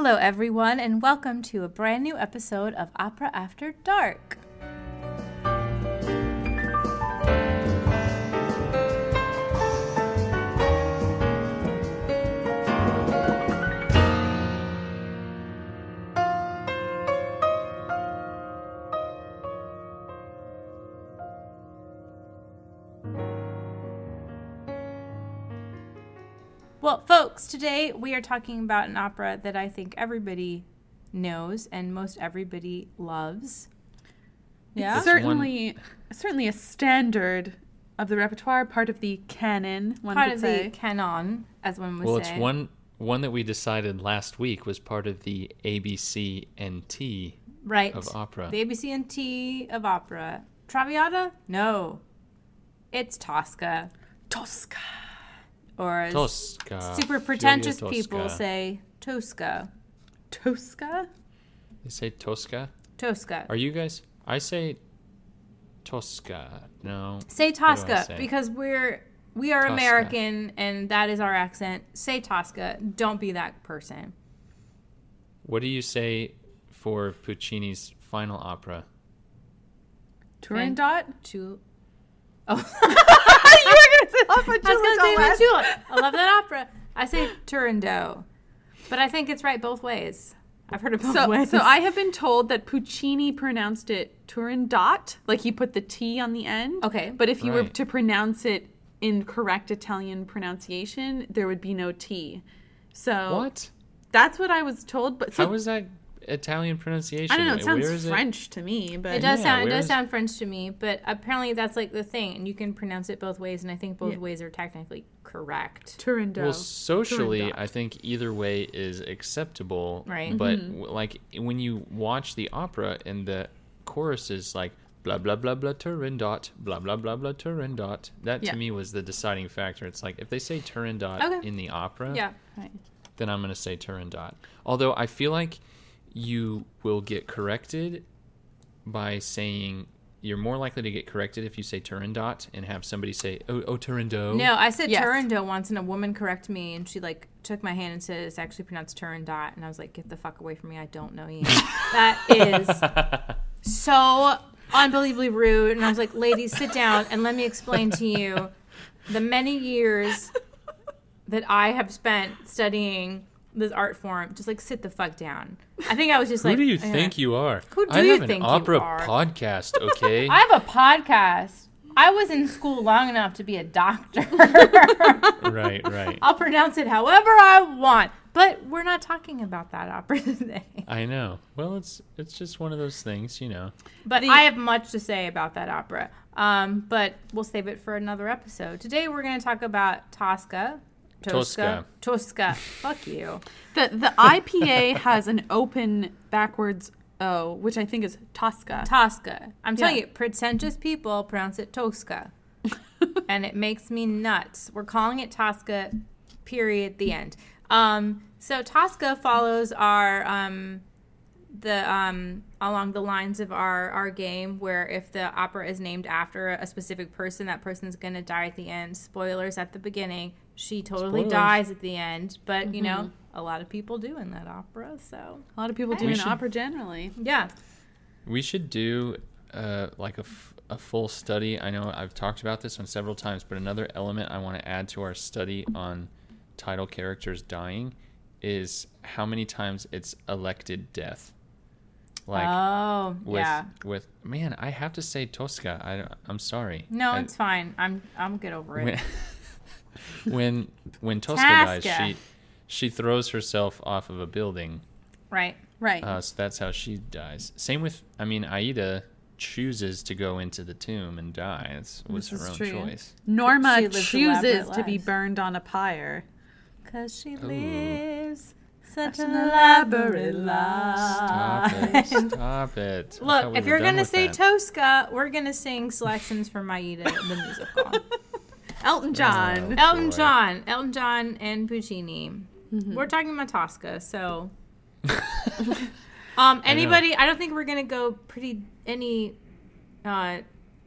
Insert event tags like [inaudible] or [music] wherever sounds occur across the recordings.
Hello, everyone, and welcome to a brand new episode of Opera After Dark. Well, folks, today we are talking about an opera that I think everybody knows and most everybody loves. Yeah. It's certainly certainly a standard of the repertoire, part of the canon. One Part could of say. the canon, as one would Well, say. it's one one that we decided last week was part of the ABC and T right. of opera. The ABC and T of opera. Traviata? No. It's Tosca. Tosca. Or as Tosca. super Julia pretentious people say Tosca. Tosca. They say Tosca. Tosca. Are you guys? I say Tosca. No. Say What do I Tosca say? because we're we are Tosca. American and that is our accent. Say Tosca. Don't be that person. What do you say for Puccini's final opera? Turandot. To [laughs] Oh, you were gonna say I was gonna say the tulip. I love that opera. I say Turandot, but I think it's right both ways. I've heard it both So, ways. so I have been told that Puccini pronounced it Turandot, like he put the T on the end. Okay. But if you were to pronounce it in correct Italian pronunciation, there would be no T. So What? that's what I was told. But so How is that Italian pronunciation? I don't know. It Where sounds is French to me, but It does Yeah, sound it does is- sound French to me, but apparently that's like the thing, and you can pronounce it both ways, and I think both Yeah. ways are technically correct. Turandot. Well, socially, Turandot. I think either way is acceptable. Right. But Mm-hmm. like when you watch the opera and the chorus is like blah blah blah blah Turandot, blah blah blah blah Turandot. That Yeah. to me was the deciding factor. It's like if they say Turandot Okay. in the opera, Yeah. Right. then I'm gonna say Turandot. Although I feel like you will get corrected by saying you're more likely to get corrected if you say Turandot and have somebody say oh oh Turandot. No, I said Yes. Turandot once, and a woman corrected me, and she like took my hand and said it's actually pronounced Turandot, and I was like, "Get the fuck away from me! I don't know you." [laughs] that is so unbelievably rude. And I was like, "Ladies, sit down and let me explain to you the many years that I have spent studying this art form. Just like sit the fuck down." I think I was just like, Who do you "Yeah." think you are? Who do I you have think an opera podcast, [laughs] okay? I have a podcast. I was in school long enough to be a doctor. [laughs] right, right. I'll pronounce it however I want. But we're not talking about that opera [laughs] today. I know. Well, it's it's just one of those things, you know. But The- I have much to say about that opera. Um, but we'll save it for another episode. Today we're going to talk about Tosca. Tosca. Tosca. Fuck you. [laughs] The the IPA has an open backwards O, which I think is Tosca. Tosca. I'm telling you, pretentious people pronounce it Tosca. [laughs] and it makes me nuts. We're calling it Tosca, period, the end. Um, so Tosca follows our um, the um, along the lines of our our game where if the opera is named after a specific person, that person's gonna die at the end. Spoilers at the beginning. She totally Spoilers. dies at the end, but you know, a lot of people do in that opera, so a lot of people do We in should- opera generally. yeah. We should do uh, like a, f- a full study. I know I've talked about this on several times, but another element I want to add to our study on title characters dying is how many times it's elected death. Like oh, with yeah. with man, I have to say Tosca. I I'm sorry. No, I- it's fine. I'm I'm good over it. [laughs] [laughs] when when when Tosca dies, she she throws herself off of a building. right. Right. Uh, so that's how she dies. Same with, I mean, Aida chooses to go into the tomb and die. It was This her own true. choice. Norma chooses to be burned on a pyre. Cause she lives such an an elaborate elaborate Stop it! [laughs] Stop it! Look, we if you're gonna say that. Tosca, we're gonna sing selections from Aida the musical. [laughs] Elton John. Oh. Elton boy. John, Elton John, and Puccini. We're talking about Tosca, so. [laughs] um, anybody? I, don't think we're gonna go pretty any. Uh,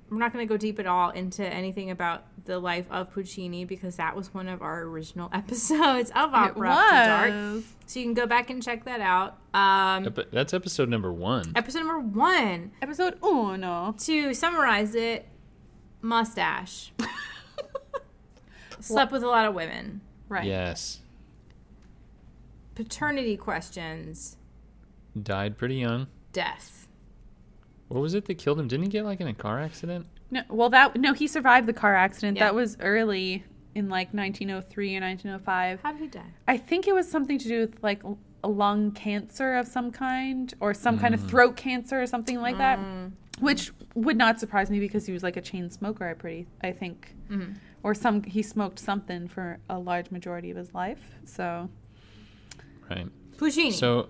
we're not gonna go deep at all into anything about the life of Puccini because that was one of our original [laughs] episodes of Opera After Dark. was. So you can go back and check that out. Um, But that's episode number one. episode number one. Episode uno. To summarize it, mustache. [laughs] Slept with a lot of women. Right. Yes. Paternity questions. Died pretty young. Death. What was it that killed him? Didn't he get like in a car accident? No, well, that no, he survived the car accident. Yeah. That was early in like 1903 or 1905. How did he die? I think it was something to do with like l- a lung cancer of some kind or some kind Mm. of throat cancer or something like that, which would not surprise me because he was like a chain smoker. I pretty, I think, Mhm. Or some he smoked something for a large majority of his life. So Right. Puccini. So,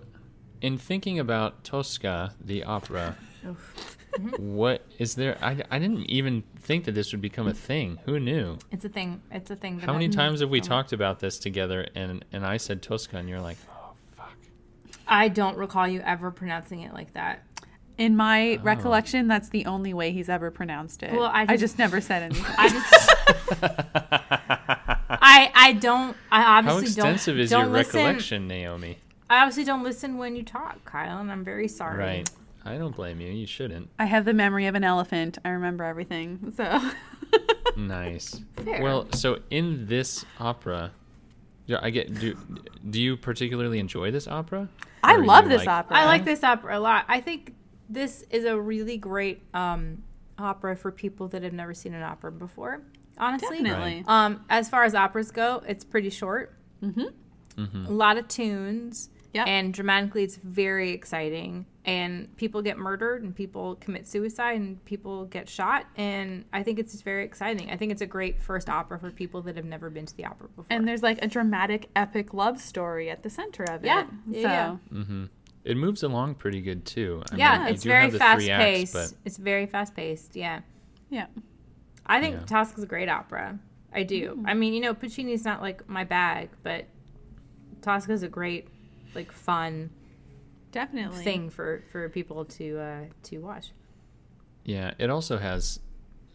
in thinking about Tosca, the opera, [laughs] mm-hmm. what is there? I, I didn't even think that this would become a thing. Who knew? It's a thing. It's a thing. That How many I- times have we Oh. talked about this together? And and I said Tosca, and you're like, oh fuck. I don't recall you ever pronouncing it like that. In my Oh. recollection, that's the only way he's ever pronounced it. Well, I I just- just never said anything. I just. [laughs] I I don't. I How obviously extensive don't. is don't your listen, recollection, Naomi? I obviously don't listen when you talk, Kyle, and I'm very sorry. Right. I don't blame you. You shouldn't. I have the memory of an elephant. I remember everything. So [laughs] Nice. Fair. Well, so in this opera, yeah, I get. Do do you particularly enjoy this opera? I love this like- opera. I like this opera a lot. I think this is a really great um, opera for people that have never seen an opera before. Honestly, Definitely. Um, as far as operas go, it's pretty short. Mm-hmm. Mhm. A lot of tunes. Yep. And dramatically, it's very exciting. And people get murdered, and people commit suicide, and people get shot. And I think it's just very exciting. I think it's a great first opera for people that have never been to the opera before. And there's like a dramatic, epic love story at the center of it. Yeah. So Yeah, yeah. Mm-hmm. It moves along pretty good too. I yeah, mean, it's do very have the fast three acts, paced. but It's very fast paced. Yeah. yeah. I think Yeah. Tosca's a great opera. I do. I mean, you know, Puccini's not like my bag, but Tosca's a great, like, fun Definitely. thing for for people to uh to watch. yeah, it also has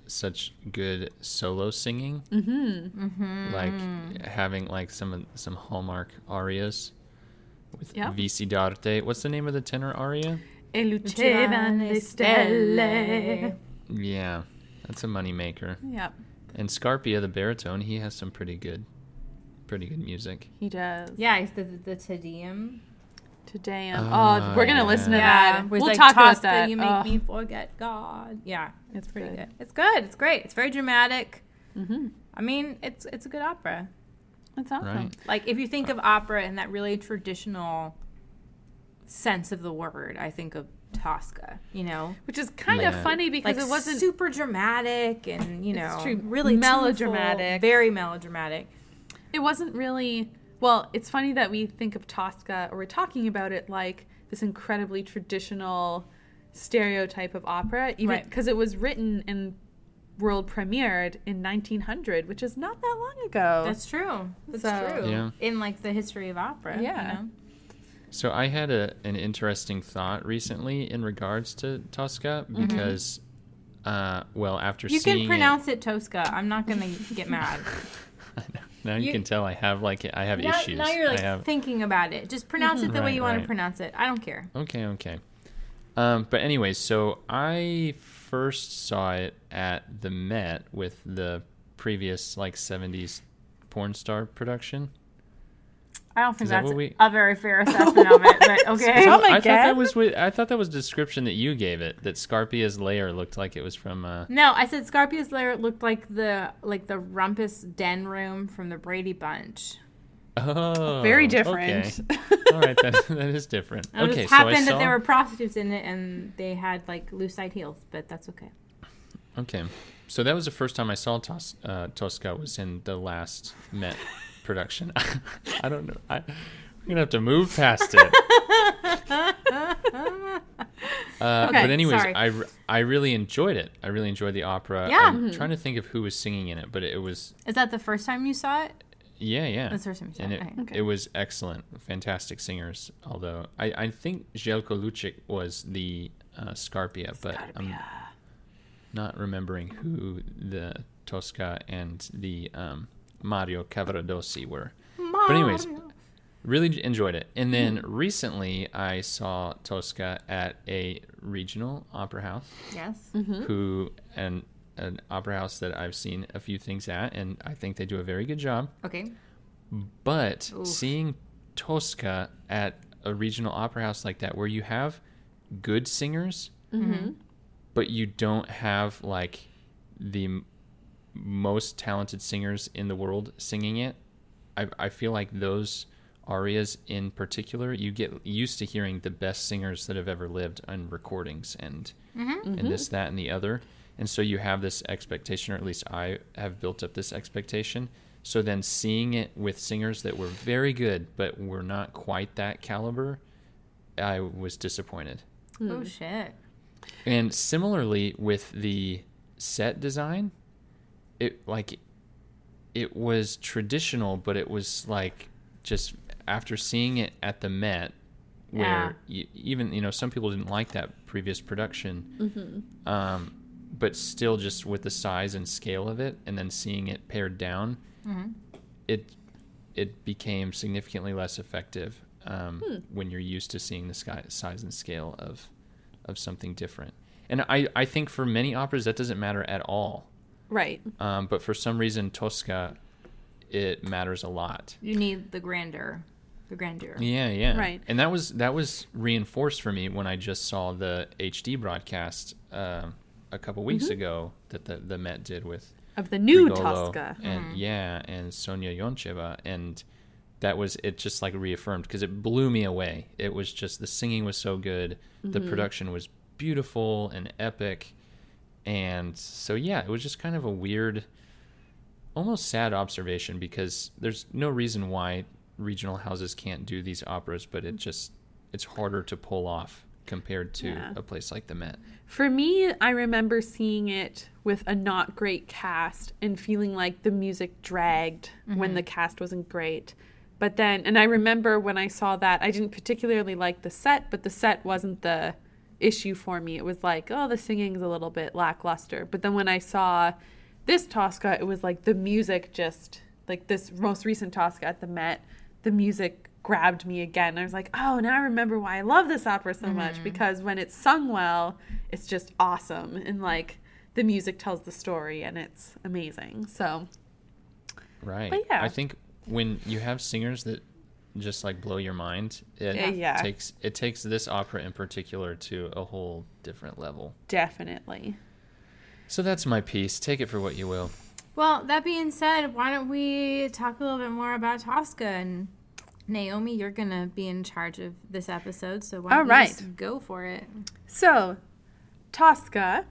such good solo singing, Mm-hmm. Mm-hmm. like having like some some hallmark arias with Yeah. Vissi d'arte. What's the name of the tenor aria? E lucevan le stelle. Yeah, that's a moneymaker. Yep. And Scarpia, the baritone, he has some pretty good, pretty good music. He does. Yeah, it's the the, the Te Deum. Today. Um, Ah, oh, we're gonna listen to Yeah, that. where it's We'll like, talk about Tosca, that. You make Oh. me forget God. Yeah, It's pretty good. good. It's good. It's great. It's very dramatic. Mm-hmm. I mean, it's it's a good opera. That's awesome. Right. Like if you think of opera in that really traditional sense of the word, I think of Tosca. You know, Which is kind Yeah. of funny because like it wasn't. super dramatic and you know It's true. really Melodramatic. tuneful, very melodramatic. it wasn't really well it's funny that we think of tosca or we're talking about it like this incredibly traditional stereotype of opera even Right. because it was written and world premiered in 1900 which is not that long ago That's true. That's So- true. Yeah. In like the history of opera. Yeah. You know? So I had a an interesting thought recently in regards to Tosca because, uh, well, after Mm-hmm. You can pronounce it Tosca. I'm not gonna get mad. [laughs] it, now you, you- can tell I have like I have now, issues. now you're like I have, thinking about it. Just pronounce it the way Right, you want right. to pronounce it. I don't care. Okay, okay. Um, but anyways, so I first saw it at the Met with the previous like '70s porn star production. I don't think Is that that's what we- a very fair assessment of it, but [laughs] okay. My I thought that was what, I thought that was description that you gave it. That Scarpia's lair looked like it was from. Uh, No, I said Scarpia's lair looked like the like the rumpus den room from the Brady Bunch. Oh, very okay. different [laughs] All right, that, [laughs] that is different. It okay, just so I happened saw. that there were prostitutes in it and they had like loose side heels, but that's okay. Okay, so that was the first time I saw Tos- uh, Tosca was in the last Met production. [laughs] I don't know. I, we're gonna have to move past it. Uh, Okay, but anyways, sorry. I, I really enjoyed it. I really enjoyed the opera. Yeah. I'm trying to think of who was singing in it, but it was Is that the first time you saw it? Yeah, yeah. That's the first time you saw and it. it, Okay. Okay. it was excellent, fantastic singers. Although I, I think Zeljko Lucic was the uh, Scarpia, but I'm not remembering who the Tosca and the um, Mario Cavaradossi were. But anyways, really enjoyed it. And then recently I saw Tosca at a regional opera house Yes. who and an opera house that I've seen a few things at and I think they do a very good job. Okay. But Oof. seeing Tosca at a regional opera house like that, where you have good singers, mm-hmm. but you don't have like the m- most talented singers in the world singing it, I, I feel like those arias in particular, you get used to hearing the best singers that have ever lived on recordings and mm-hmm. and this, that, and the other. And so you have this expectation, or at least I have built up this expectation. So then seeing it with singers that were very good, but were not quite that caliber, I was disappointed. Oh shit. And similarly with the set design, it like it was traditional, but it was like just after seeing it at the Met, where y- even you know some people didn't like that previous production, um, but still just with the size and scale of it, and then seeing it pared down, it it became significantly less effective um, when you're used to seeing the sky, size and scale of of something different. And I, I think for many operas that doesn't matter at all. Right. Um, but for some reason Tosca, it matters a lot. You need the grandeur, the grandeur. Yeah, yeah. Right. And that was that was reinforced for me when I just saw the HD broadcast uh, a couple weeks mm-hmm. ago that the the Met did with Of the new Grigolo Tosca. and mm-hmm. yeah, and Sonya Yoncheva, and that was it. Just like reaffirmed because it blew me away. It was just the singing was so good, the mm-hmm. production was beautiful and epic, and so yeah, it was just kind of a weird, almost sad observation because there's no reason why regional houses can't do these operas, but it just it's harder to pull off compared to Yeah. a place like the Met. For me, I remember seeing it with a not great cast and feeling like the music dragged when mm-hmm. the cast wasn't great. But then, and I remember when I saw that, I didn't particularly like the set, but the set wasn't the issue for me. It was like, oh, the singing's a little bit lackluster. But then when I saw this Tosca, it was like the music just, like this most recent Tosca at the Met, the music grabbed me again. I was like, oh, now I remember why I love this opera so much mm-hmm. because when it's sung well, it's just awesome. And like the music tells the story and it's amazing. So, Right. But yeah. I think when you have singers that just like blow your mind, it Yeah, yeah. takes it takes this opera in particular to a whole different level. definitely. So that's my piece. Take it for what you will. Well, that being said, why don't we talk a little bit more about Tosca and Naomi? You're gonna be in charge of this episode, so why don't you just go for it? So, Tosca,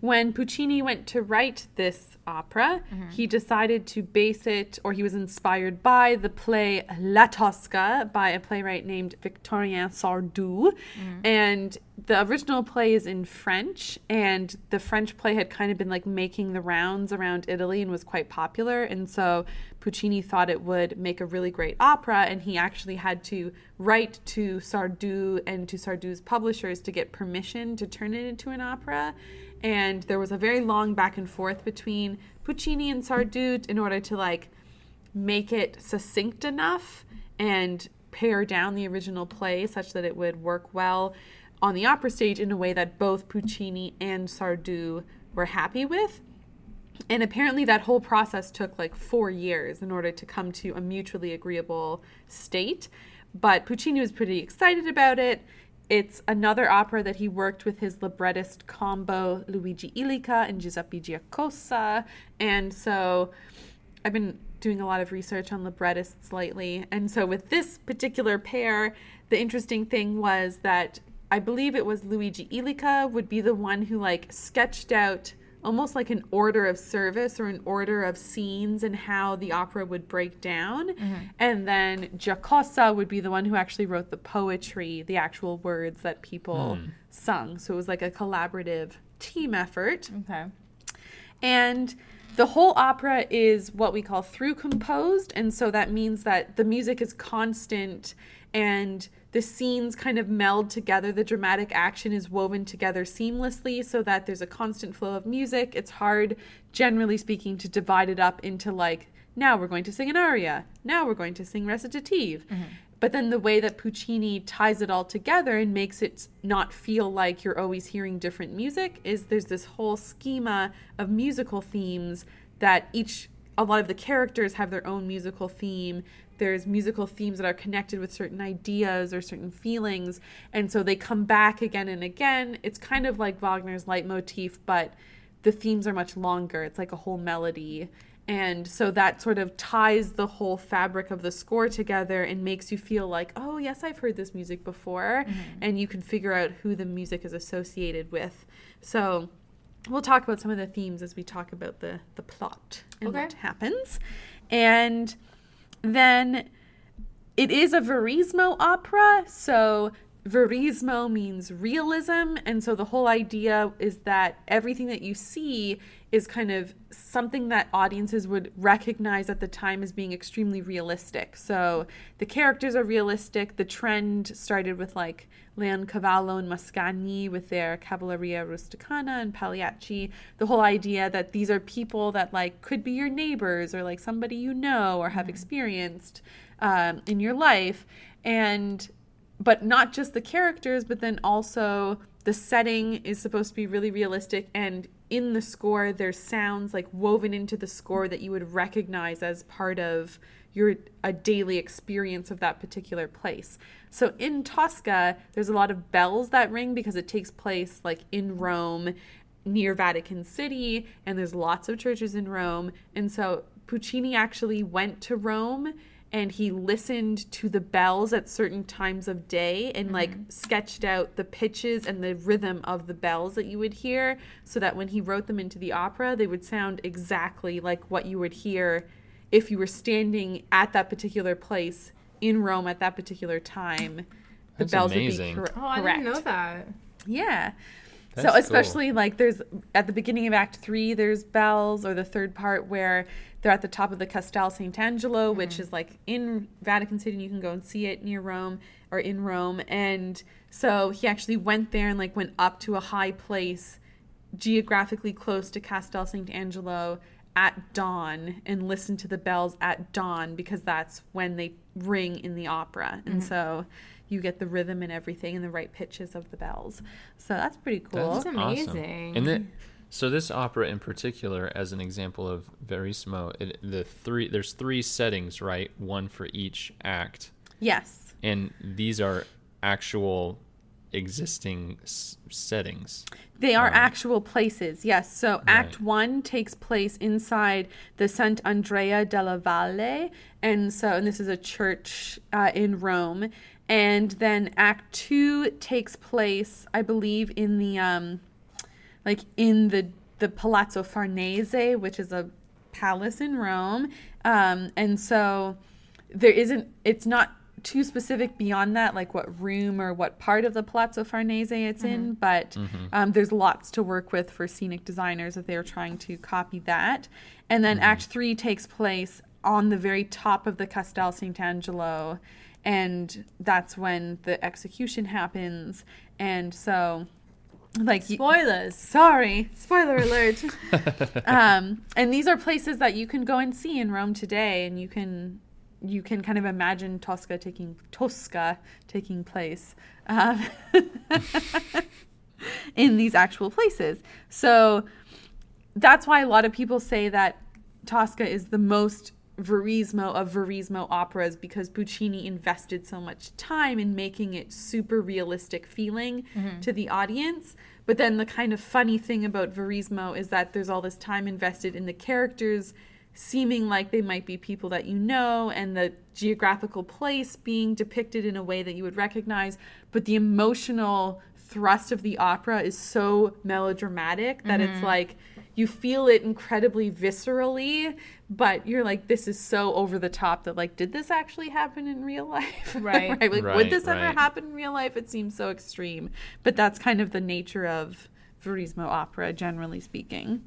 when Puccini went to write this opera, mm-hmm. he decided to base it, or he was inspired by the play La Tosca by a playwright named Victorien Sardou. Mm-hmm. And the original play is in French, and the French play had kind of been like making the rounds around Italy and was quite popular. And so Puccini thought it would make a really great opera, and he actually had to write to Sardou and to Sardou's publishers to get permission to turn it into an opera. And there was a very long back and forth between Puccini and Sardou in order to like make it succinct enough and pare down the original play such that it would work well on the opera stage in a way that both Puccini and Sardou were happy with. And apparently, that whole process took like four years in order to come to a mutually agreeable state. But Puccini was pretty excited about it. It's another opera that he worked with his librettist combo Luigi Illica and Giuseppe Giacosa. And so I've been doing a lot of research on librettists lately. And so with this particular pair, the interesting thing was that I believe it was Luigi Illica would be the one who like sketched out almost like an order of service or an order of scenes and how the opera would break down. Mm-hmm. And then Giacosa would be the one who actually wrote the poetry, the actual words that people hmm. sung. So it was like a collaborative team effort. Okay. And the whole opera is what we call through composed. And so that means that the music is constant and the scenes kind of meld together. The dramatic action is woven together seamlessly so that there's a constant flow of music. It's hard, generally speaking, to divide it up into like, now we're going to sing an aria, now we're going to sing recitative. Mm-hmm. But then the way that Puccini ties it all together and makes it not feel like you're always hearing different music is there's this whole schema of musical themes that each a lot of the characters have their own musical theme. There's musical themes that are connected with certain ideas or certain feelings. And so they come back again and again. It's kind of like Wagner's leitmotif, but the themes are much longer. It's like a whole melody. And so that sort of ties the whole fabric of the score together and makes you feel like, oh, yes, I've heard this music before. Mm-hmm. And you can figure out who the music is associated with. So we'll talk about some of the themes as we talk about the, the plot and Okay. what happens. And then it is a verismo opera. So verismo means realism. And so the whole idea is that everything that you see is kind of something that audiences would recognize at the time as being extremely realistic. So the characters are realistic. The trend started with like Leoncavallo and Mascagni with their Cavalleria Rusticana and Pagliacci. The whole idea that these are people that like could be your neighbors or like somebody you know or have experienced um, in your life. And but not just the characters, but then also the setting is supposed to be really realistic. And in the score, there's sounds like woven into the score that you would recognize as part of your a daily experience of that particular place. So in Tosca, there's a lot of bells that ring because it takes place like in Rome near Vatican City and there's lots of churches in Rome. And so Puccini actually went to Rome and he listened to the bells at certain times of day and mm-hmm. like sketched out the pitches and the rhythm of the bells that you would hear so that when he wrote them into the opera they would sound exactly like what you would hear if you were standing at that particular place in Rome at that particular time the That's bells amazing. would be cor- Oh, I correct didn't know that. yeah. so That's cool. especially like there's at the beginning of Act Three, there's bells, or the third part where they're at the top of the Castel Sant'Angelo, mm-hmm. which is like in Vatican City. and You can go and see it near Rome or in Rome, and so he actually went there and like went up to a high place, geographically close to Castel Sant'Angelo at dawn and listened to the bells at dawn because that's when they ring in the opera, and mm-hmm. so you get the rhythm and everything and the right pitches of the bells. So that's pretty cool. That's amazing. And then, so this opera in particular, as an example of Verismo, it, the three there's three settings, right? One for each act, yes. and these are actual existing s- settings. They are Um, actual places, yes. So Act One takes place inside the Sant'Andrea della Valle, and so and this is a church uh, in Rome. And then Act Two takes place, I believe, in the um, like in the the Palazzo Farnese, which is a palace in Rome. Um, and so there isn't. It's not too specific beyond that, like what room or what part of the Palazzo Farnese it's in. But um, there's lots to work with for scenic designers if they're trying to copy that. And then Act Three takes place on the very top of the Castel Sant'Angelo, and that's when the execution happens. And so, like Spoilers. Sorry, spoiler alert. [laughs] um, and these are places that you can go and see in Rome today, and you can you can kind of imagine Tosca taking Tosca taking place um, [laughs] in these actual places. So that's why a lot of people say that Tosca is the most Verismo of Verismo operas because Puccini invested so much time in making it super realistic feeling mm-hmm. to the audience. But then the kind of funny thing about Verismo is that there's all this time invested in the characters seeming like they might be people that you know and the geographical place being depicted in a way that you would recognize, but the emotional thrust of the opera is so melodramatic that it's mm-hmm. like you feel it incredibly viscerally, but you're like, this is so over the top that like, did this actually happen in real life? [laughs] Right. Like, would Right, this ever happen in real life? It seems so extreme, but that's kind of the nature of Verismo opera, generally speaking.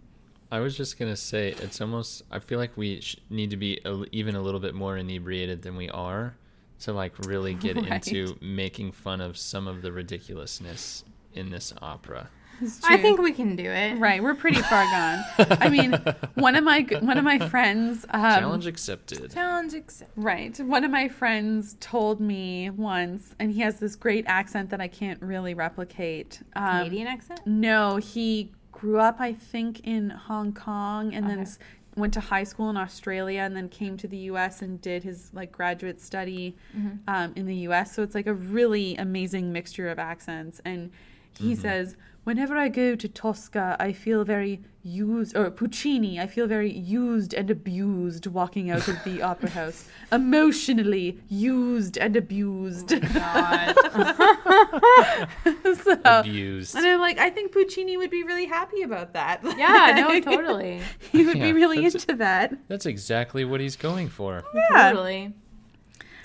I was just gonna say it's almost. I feel like we sh- need to be a, even a little bit more inebriated than we are to like really get [laughs] Right. into making fun of some of the ridiculousness in this opera. It's I think we can do it. Right, we're pretty far gone. I mean, one of my one of my friends, um, Challenge accepted. Challenge accepted. right, one of my friends told me once, and he has this great accent that I can't really replicate. Um, Canadian accent? No, he grew up, I think, in Hong Kong, and then Okay. s- went to high school in Australia, and then came to the U.S. and did his like graduate study Mm-hmm. um, in the U.S. So it's like a really amazing mixture of accents. And he says, whenever I go to Tosca, I feel very used, or Puccini, I feel very used and abused walking out of the [laughs] opera house, emotionally used and abused. Oh God. [laughs] so, Abused. and I'm like, I think Puccini would be really happy about that. yeah, no, [laughs] totally. he would Yeah, be really into that. That's exactly what he's going for. Yeah. Totally.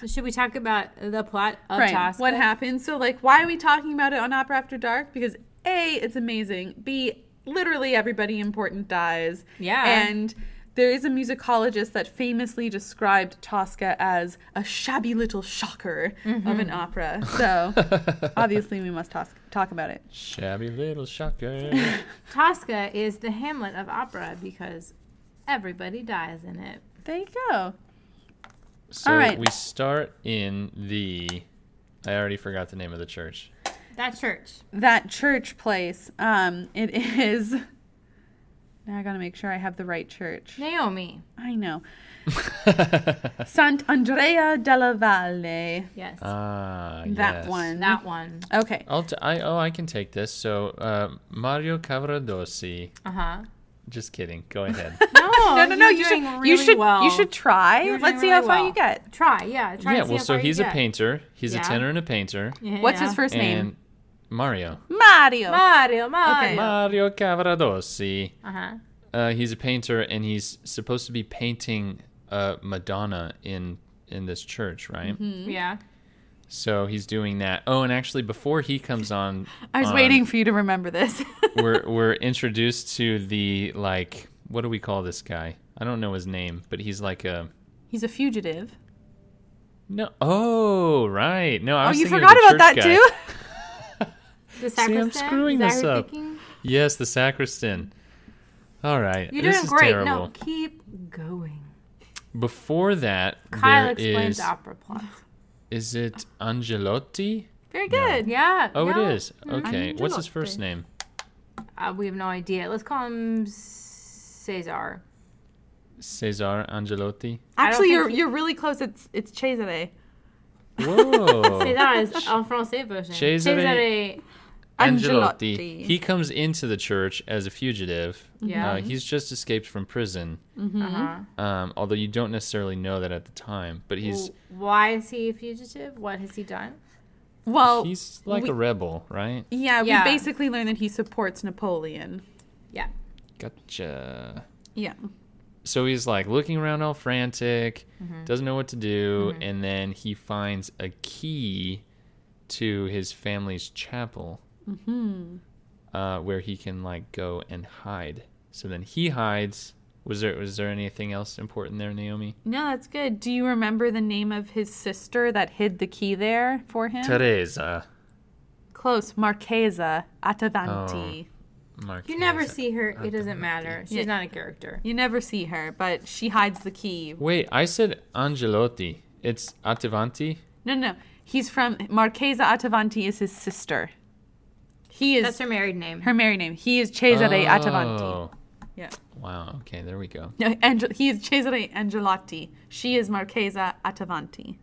So should we talk about the plot of Right. Tosca? What happened? So, like, why are we talking about it on Opera After Dark? Because A, it's amazing. B, literally everybody important dies. Yeah. And there is a musicologist that famously described Tosca as a shabby little shocker of an mm-hmm. opera. [laughs] So, obviously, we must talk, talk about it. Shabby little shocker. [laughs] Tosca is the Hamlet of opera because everybody dies in it. There you go. So All right. we start in the. I already forgot the name of the church. That church. That church place, um, it is. Now I gotta make sure I have the right church. Naomi. I know. [laughs] Sant'Andrea della Valle. Yes. ah, That yes. one. that one. Okay. I'll t- I oh I can take this. So uh, Mario Cavaradossi. Uh huh. Just kidding. Go ahead. [laughs] No, [laughs] No, no, no. you're You should. doing you should. well. You should try. You're Let's doing see how far well. you get. try. Yeah. Try. yeah. and see Well, how so far he's a get. painter. He's Yeah. a tenor and a painter. Yeah. What's his first name? And Mario. Mario. Mario. Mario. Okay. Mario Cavaradossi. Uh huh. Uh, he's a painter, and he's supposed to be painting uh, Madonna in in this church, right? Mm-hmm. Yeah. So he's doing that. Oh, and actually, before he comes on, [laughs] I was on, waiting for you to remember this. [laughs] we're we're introduced to the like what do we call this guy? I don't know his name, but he's like a He's a fugitive. no. Oh, right. No, I Oh, was you forgot about that guy. too. [laughs] The See, I'm screwing this up. thinking? Yes, the sacristan. All right, You're this doing is great. terrible. No, keep going. Before that, Kyle there explains is the opera plot. is it Angelotti? Very No. good. Yeah. Oh, no. it is. Okay, what's his first name? Uh, we have no idea. Let's call him Cesar. Cesar Angelotti. Actually, you're he- you're really close. It's it's Cesare. Whoa. [laughs] Cesar is en français version. Cesare- Angelotti. Angelotti. He comes into the church as a fugitive. Yeah. Uh, he's just escaped from prison. Uh-huh. Um, although you don't necessarily know that at the time, but he's Well, why is he a fugitive? What has he done? Well, he's like we- a rebel, right? yeah, Yeah. we basically learn that he supports Napoleon. Yeah. Gotcha. Yeah. So he's like looking around all frantic, Mm-hmm. doesn't know what to do, and then he finds a key to his family's chapel, uh, where he can like go and hide. So then he hides. Was there was there anything else important there, Naomi? No, that's good. Do you remember the name of his sister that hid the key there for him? Teresa. Close. Marchesa Attavanti. Marquesa. You never see her. It doesn't matter. She's Yeah. not a character. You never see her, but she hides the key. Wait, I said Angelotti. It's Attavanti? No, no. He's from Marchesa Attavanti is his sister. He is That's her married name. her married name. He is Cesare Attavanti. Oh. Yeah. Wow. Okay, there we go. No, Angel- he is Cesare Angelotti. She is Marchesa Attavanti.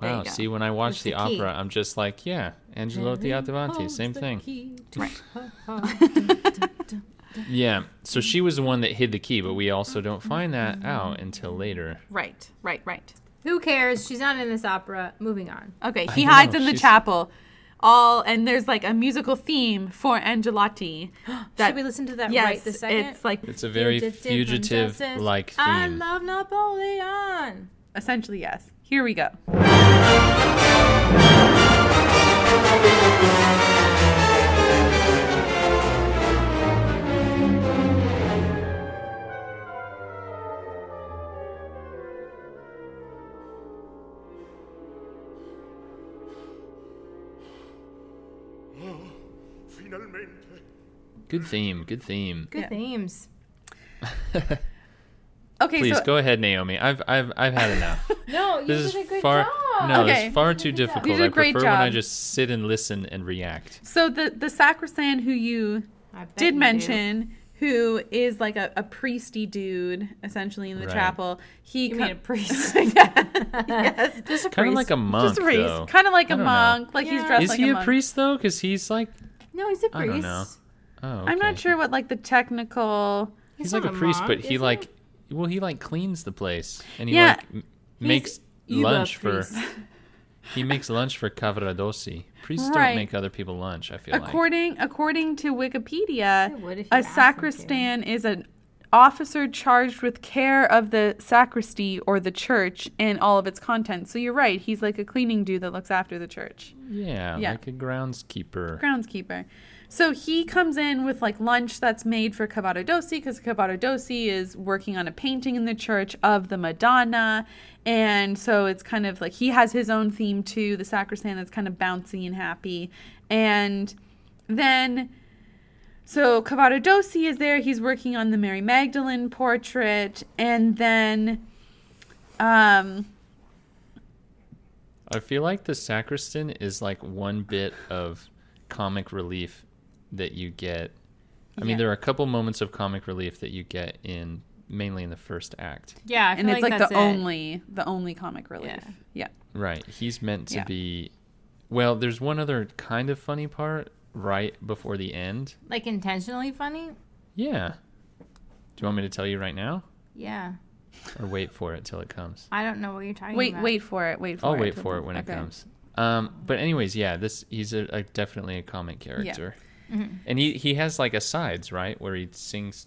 Wow. See, when I watch the, the opera, I'm just like, yeah, Angelotti Attavanti, same thing. [laughs] Yeah. So she was the one that hid the key, but we also don't find that out until later. Right, right, right. Who cares? She's not in this opera. Moving on. Okay, I he know, hides in the she's- chapel. All and there's like a musical theme for Angelotti. [gasps] Should we listen to that yes, right this second? it's like It's a very from fugitive justice. like I love Napoleon. essentially yes. Here we go. Good theme. Good theme. Good Yeah. themes. [laughs] Okay, Please so go ahead, Naomi. I've I've I've had enough. [laughs] No, you This did a is good far job. no, Okay. it's far too difficult. You did a I great prefer when I just sit and listen and react. so the the sacristan who you did you do. mention who is like a, a priesty dude essentially in the Right. chapel he You co- mean a priest? [laughs] yes Just a Kind of like a monk, just a priest kind of like I a don't know. monk like he's dressed Is like he a, a, monk priest though? Because he's like, No, he's a priest. Don't know. oh, i'm not sure what like the technical He's, He's like a a priest, monk, but is he he? like, well, he like cleans the place and he Yeah. like m- makes Uber lunch for. [laughs] He makes lunch for Cavaradossi. Priests Right. don't make other people lunch. I feel like. according according to wikipedia They would if you a asked them to. sacristan is an officer charged with care of the sacristy or the church and all of its contents so you're right he's like a cleaning dude that looks after the church Yeah, Yeah. like a groundskeeper. groundskeeper. So he comes in with like lunch that's made for Cavaradossi because Cavaradossi is working on a painting in the church of the Madonna. And so it's kind of like he has his own theme too, the sacristan that's kind of bouncy and happy. And then so Cavaradossi is there, he's working on the Mary Magdalene portrait. And then um I feel like the sacristan is like one bit of comic relief that you get. I Yeah. mean, there are a couple moments of comic relief that you get in mainly in the first act. Yeah, I feel and it's like, that's the it. only the only comic relief. Yeah. yeah. Right. He's meant to Yeah. be. Well, there's one other kind of funny part right before the end. like intentionally funny. Yeah. Do you want me to tell you right now, Yeah, or wait for it till it comes? I don't know what you're talking Wait, about. wait wait for it. Wait for it. I'll it. wait for it when it comes. Um, but anyways, yeah, this he's a, a definitely a comic character, Mm-hmm. and he he has like asides right where he sings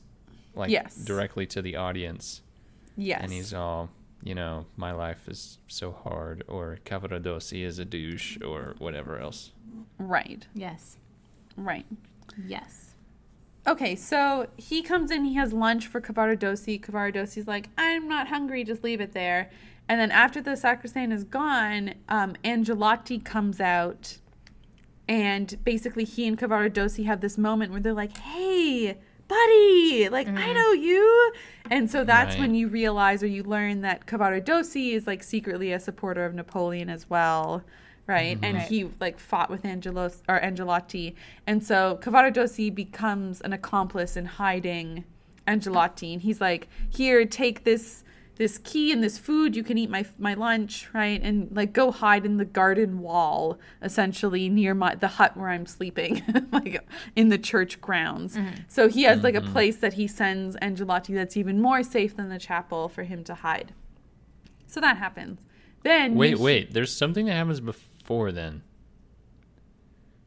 like Yes. directly to the audience, Yes. and he's all you know, my life is so hard, or Cavaradossi is a douche, or whatever else. right. Yes, Right. yes. Okay, so he comes in, he has lunch for Cavaradossi. Cavaradossi's like, I'm not hungry, just leave it there. And then after the sacristan is gone, um, Angelotti comes out, and basically he and Cavaradossi have this moment where they're like, hey, buddy, like, I mm-hmm. know you. And so that's Right. when you realize or you learn that Cavaradossi is like secretly a supporter of Napoleon as well. Right, mm-hmm. and Right. he like fought with Angelos or Angelotti, and so Cavaradossi becomes an accomplice in hiding Angelotti, and he's like, "Here, take this this key and this food. You can eat my my lunch, right? And like go hide in the garden wall, essentially near my the hut where I'm sleeping, [laughs] like in the church grounds. Mm-hmm. So he has like a mm-hmm. place that he sends Angelotti that's even more safe than the chapel for him to hide. So that happens. Then Wait, you- wait. There's something that happens before then.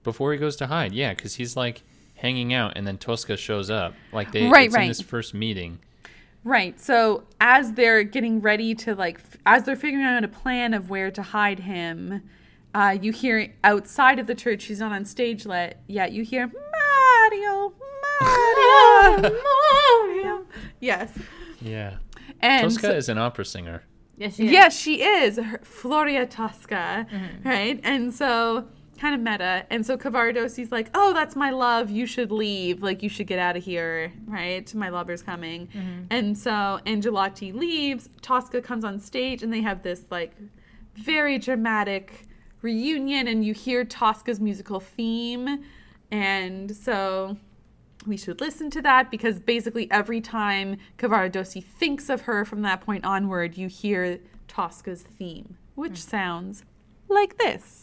Before he goes to hide, yeah, because he's like hanging out, and then Tosca shows up. Like they, Right, it's in right. this first meeting. Right. So as they're getting ready to like, f- as they're figuring out a plan of where to hide him, uh, you hear outside of the church. He's not on stage yet. Yet you hear Mario, Mario, [laughs] Mario. Yes. Yeah, And Tosca so- is an opera singer. Yes, she is. yes, she is her, Floria Tosca, Mm-hmm. right? And so kind of meta. And so Cavaradossi's like, "Oh, that's my love. You should leave. Like you should get out of here, right? My lover's coming." Mm-hmm. And so Angelotti leaves. Tosca comes on stage, and they have this like very dramatic reunion. And you hear Tosca's musical theme, and so we should listen to that because basically every time Cavaradossi thinks of her from that point onward, you hear Tosca's theme, which sounds like this.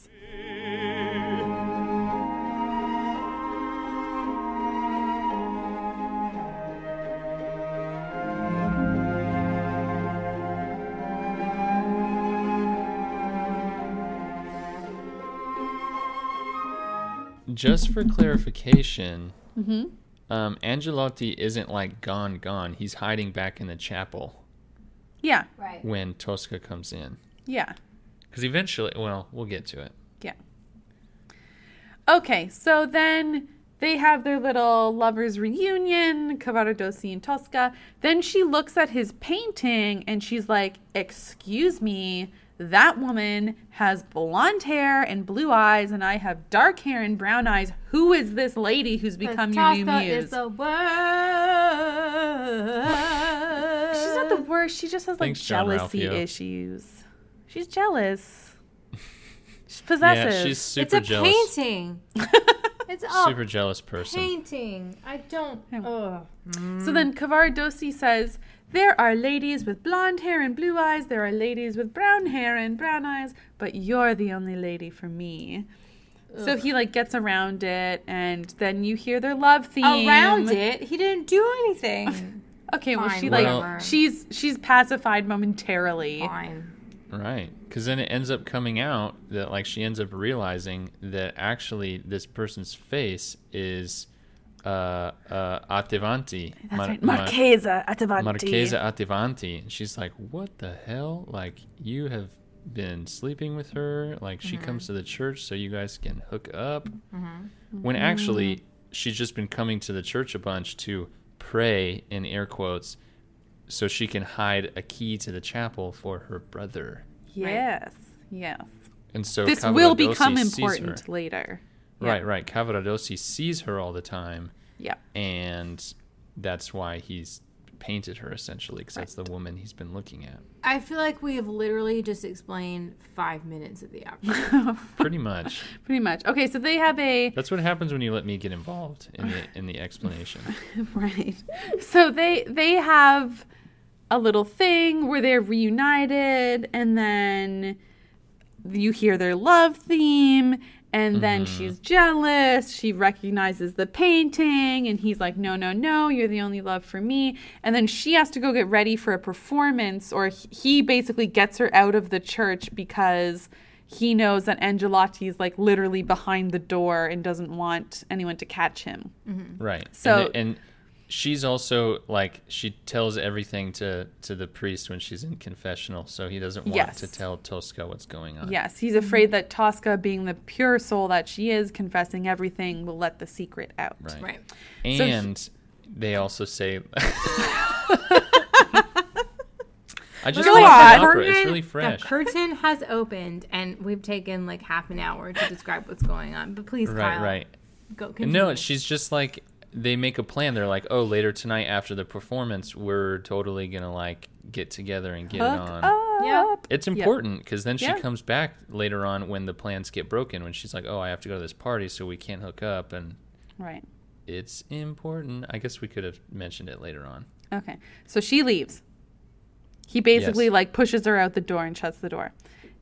Just for clarification, Mm-hmm. um, Angelotti isn't like gone, gone. He's hiding back in the chapel Yeah, Right. when Tosca comes in. yeah, Because eventually, well, we'll get to it. Yeah. Okay, so then they have their little lovers reunion, Cavaradossi and Tosca. Then she looks at his painting and she's like, "Excuse me, that woman has blonde hair and blue eyes, and I have dark hair and brown eyes. Who is this lady who's become your new Tosca muse? is the worst. She's not the worst. She just has like Thanks, jealousy issues. She's jealous. She's possessive. Yeah, she's super It's a jealous. painting. [laughs] It's a Super jealous person. painting. I don't. Ugh. So then Cavaradossi says, There are ladies with blonde hair and blue eyes, there are ladies with brown hair and brown eyes, but you're the only lady for me. So he like gets around it and then you hear their love theme. Around it, he didn't do anything. [laughs] Okay, well Fine, she like whatever. she's she's pacified momentarily. Fine. Right. Because then it ends up coming out that, like, she ends up realizing that actually this person's face is uh, uh, Attavanti. That's Mar- right. Mar- Marchesa. Marchesa Attavanti. And she's like, what the hell? Like, you have been sleeping with her. Like, she comes to the church so you guys can hook up. When actually, she's just been coming to the church a bunch to pray, in air quotes, so she can hide a key to the chapel for her brother. Yes. Yes. And so This will become important later. Yeah. Right, right. Cavaradossi sees her all the time, Yeah. and that's why he's painted her essentially, because that's the woman he's been looking at. I feel like we have literally just explained five minutes of the [laughs] opera. Pretty much. [laughs] Pretty much. Okay, so they have a That's what happens when you let me get involved in the in the explanation. [laughs] right. So they they have a little thing where they're reunited and then you hear their love theme and then mm-hmm. she's jealous. She recognizes the painting and he's like, "No, no, no, you're the only love for me." And then she has to go get ready for a performance or he basically gets her out of the church because he knows that Angelotti is like literally behind the door and doesn't want anyone to catch him. Mm-hmm. Right. So- and, the- and she's also like she tells everything to to the priest when she's in confessional, so he doesn't want Yes. to tell Tosca what's going on. Yes, he's afraid that Tosca, being the pure soul that she is, confessing everything, will let the secret out. Right. right. So he- And they also say [laughs] I just Go love the opera. It's really fresh. The curtain has opened, and we've taken like half an hour to describe what's going on. But please, Right, Kyle, right. Go. Continue. no, she's just like they make a plan. They're like, oh, later tonight after the performance, we're totally gonna like get together and get it Hook on. up. Yeah. It's important because then she Yeah. comes back later on when the plans get broken. When she's like, oh, I have to go to this party, so we can't hook up, and Right. it's important. I guess we could have mentioned it later on. Okay. So she leaves. He basically Yes. like pushes her out the door and shuts the door.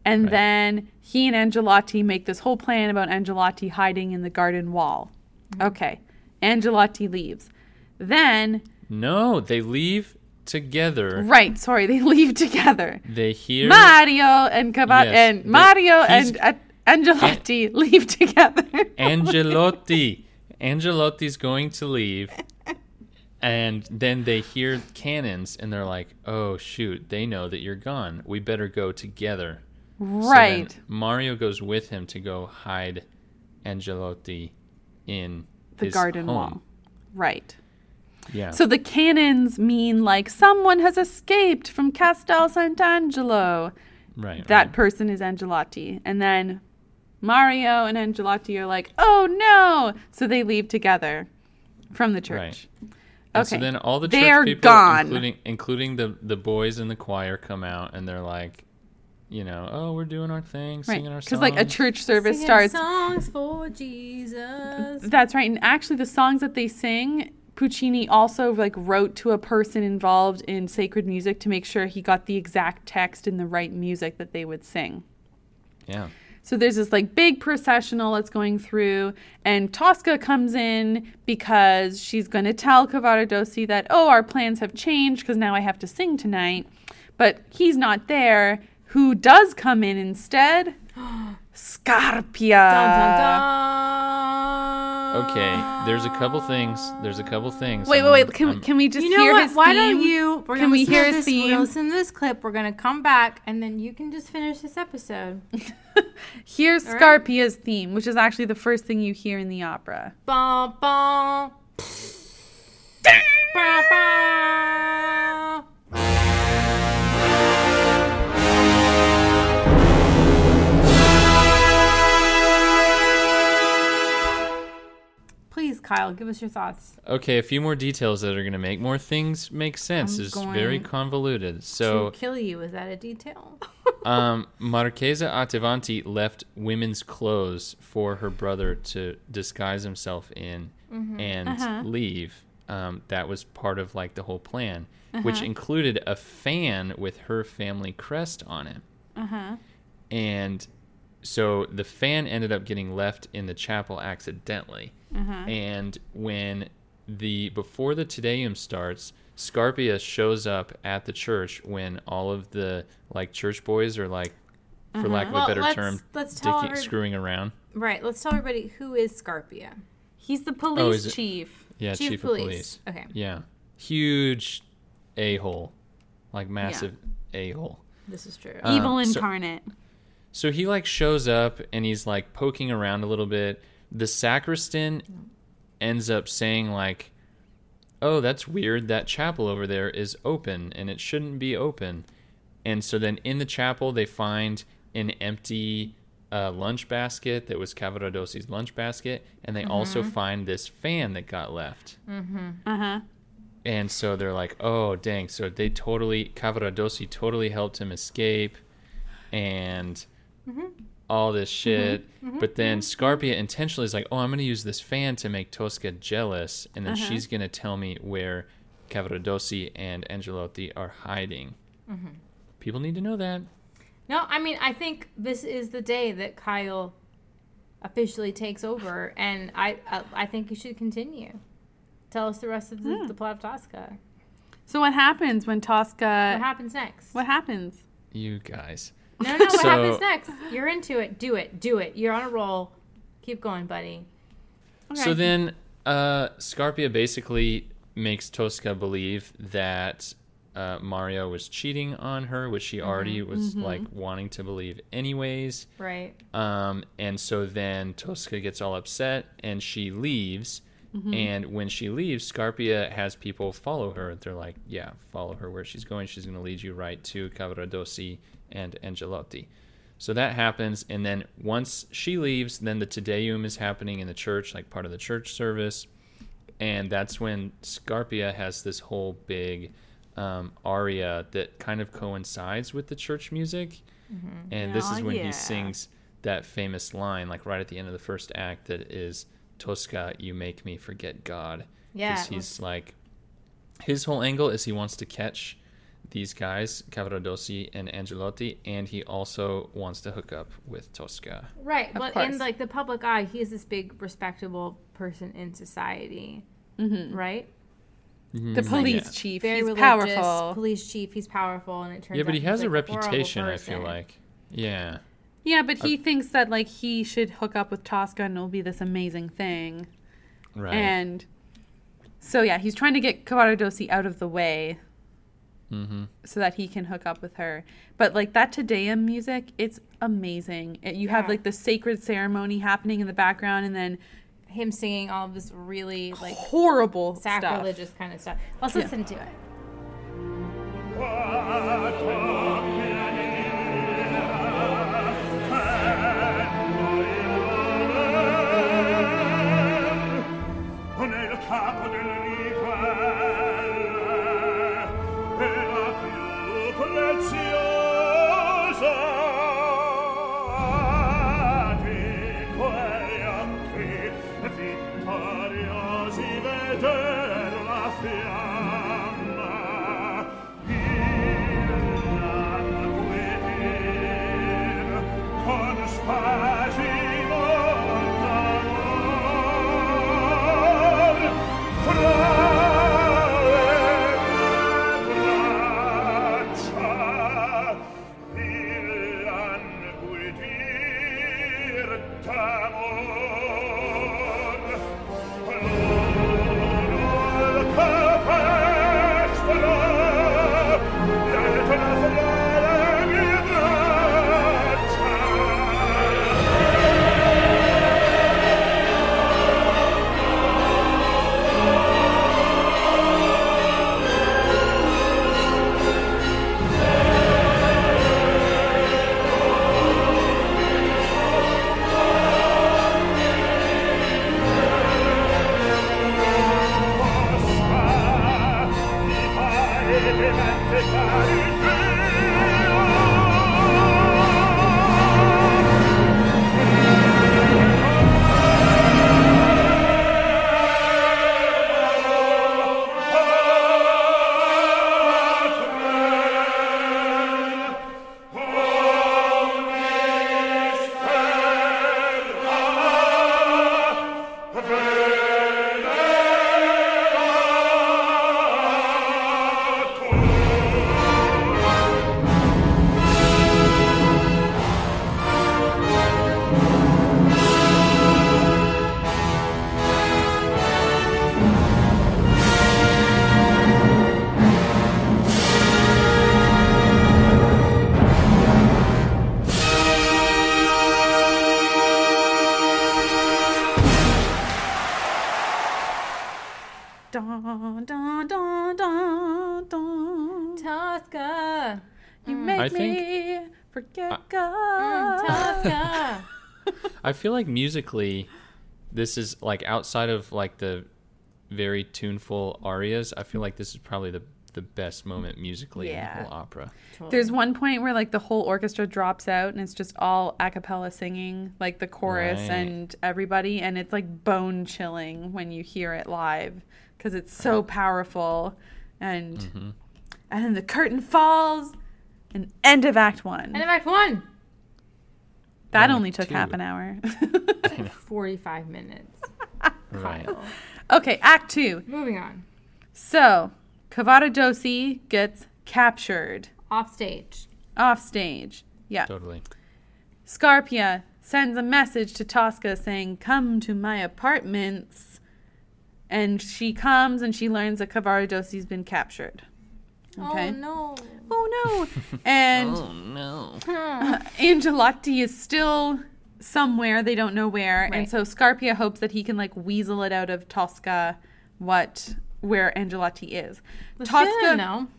And Right. then he and Angelotti make this whole plan about Angelotti hiding in the garden wall. Mm-hmm. Okay. Angelotti leaves. Then, No, they leave together. right, sorry, they [laughs] leave together. They hear Mario and Cavat Yes, and Mario and uh, Angelotti leave [laughs] together. Angelotti. Angelotti's going to leave. And then they hear cannons and they're like, oh, shoot, they know that you're gone. We better go together. So right. Mario goes with him to go hide Angelotti in the garden home. wall. Right. Yeah. So the cannons mean like someone has escaped from Castel Sant'Angelo. right. That right. person is Angelotti. And then Mario and Angelotti are like, oh no! So they leave together from the church. Right. And so then all the They're church people, gone. including including the the boys in the choir, come out and they're like, you know, oh, we're doing our thing, Right. singing our songs. Because like a church service Singing starts. songs for Jesus. That's right. And actually, the songs that they sing, Puccini also like wrote to a person involved in sacred music to make sure he got the exact text and the right music that they would sing. Yeah. So there's this like big processional that's going through, and Tosca comes in because she's going to tell Cavaradossi that, oh, our plans have changed because now I have to sing tonight. But he's not there. Who does come in instead? Scarpia. Dun, dun, dun. Okay. There's a couple things. There's a couple things. Wait, I'm- wait, wait. Can, I'm- can we just You know hear what? his Why theme? don't you? We're Can we hear to his this, We're theme? gonna listen to this clip. We're gonna come back, and then you can just finish this episode. [laughs] Here's All right. Scarpia's theme, which is actually the first thing you hear in the opera. Bum, bum. Ba, ba. Please, Kyle, give us your thoughts. Okay, a few more details that are going to make more things make sense. I'm It's very convoluted. So, to kill you, is that a detail? [laughs] um, [laughs] Marchesa Attavanti left women's clothes for her brother to disguise himself in and Uh-huh. leave. Um, that was part of like the whole plan, which included a fan with her family crest on it. Uh huh. And so the fan ended up getting left in the chapel accidentally. And when the before the Te Deum starts, Scarpia shows up at the church when all of the like church boys are like, for lack of Well, a better let's- term, let's dicking, every- screwing around. right. Let's tell everybody who is Scarpia. He's the police it- chief. Yeah, Chief chief, of of police. Okay. Yeah, huge a hole, like massive a hole. This is true. Uh, Evil incarnate. So he like shows up and he's like poking around a little bit. The sacristan ends up saying like, "Oh, that's weird. That chapel over there is open and it shouldn't be open." And so then in the chapel they find an empty uh, lunch basket that was Cavaradossi's lunch basket, and they also find this fan that got left. Uh huh. And so they're like, "Oh, dang!" So they totally Cavaradossi totally helped him escape, and Mm-hmm. all this mm-hmm. shit. Mm-hmm. But then Scarpia intentionally is like, "Oh, I'm going to use this fan to make Tosca jealous, and then uh-huh. she's going to tell me where Cavaradossi and Angelotti are hiding." People need to know that. No, I mean, I think this is the day that Kyle officially takes over, and I uh, I think you should continue. Tell us the rest of the, hmm. the plot of Tosca. So what happens when Tosca? What happens next? What happens? You guys. No, no, what So- happens next? You're into it. Do it. Do it. You're on a roll. Keep going, buddy. So then, uh, Scarpia basically makes Tosca believe that uh, Mario was cheating on her, which she already was like wanting to believe anyways. Right. Um, and so then Tosca gets all upset and she leaves. And when she leaves, Scarpia has people follow her. They're like, yeah, follow her where she's going. She's going to lead you right to Cavaradossi and Angelotti. So that happens. And then once she leaves, then the Te Deum is happening in the church, like part of the church service. And that's when Scarpia has this whole big um, aria that kind of coincides with the church music. And this is Oh, when yeah. he sings that famous line, like right at the end of the first act, that is Tosca, you make me forget God. Yeah, Because he's like, his whole angle is he wants to catch these guys, Cavaradossi and Angelotti, and he also wants to hook up with Tosca. Right, Of but course. in like the public eye, he's this big, respectable person in society. Mm-hmm. Right. The police Yeah. chief. Very He's powerful. Police chief. He's powerful, and it turns Yeah, out but he has a like, horrible reputation, I feel like. Yeah. Yeah, but he thinks that like he should hook up with Tosca and it'll be this amazing thing. Right. And so yeah, he's trying to get Cavaradossi out of the way mm-hmm. so that he can hook up with her. But like that Te Deum music, it's amazing. It, you have like the sacred ceremony happening in the background, and then Him singing all of this really like horrible sacrilegious kind of stuff. Let's Yeah. listen to it. D'amor I feel like musically, this is like outside of like the very tuneful arias. I feel like this is probably the the best moment musically in the whole opera. There's one point where like the whole orchestra drops out and it's just all a cappella singing, like the chorus Right. and everybody, and it's like bone chilling when you hear it live because it's so powerful, and Mm-hmm. and then the curtain falls, and end of Act One. End of Act one. That only took two. half an hour. [laughs] [laughs] [laughs] 45 minutes. Right. Kyle. okay, Act Two. Moving on. So Cavaradossi gets captured Off stage. off stage. Yeah. Totally. Scarpia sends a message to Tosca saying, Come to my apartments. And she comes and she learns that Cavaradossi's been captured. Okay. Oh, no. Oh no. [laughs] And oh no. Hmm. [laughs] Angelotti is still somewhere, they don't know where. And so Scarpia hopes that he can like weasel it out of Tosca what where Angelotti is. Well, Tosca doesn't.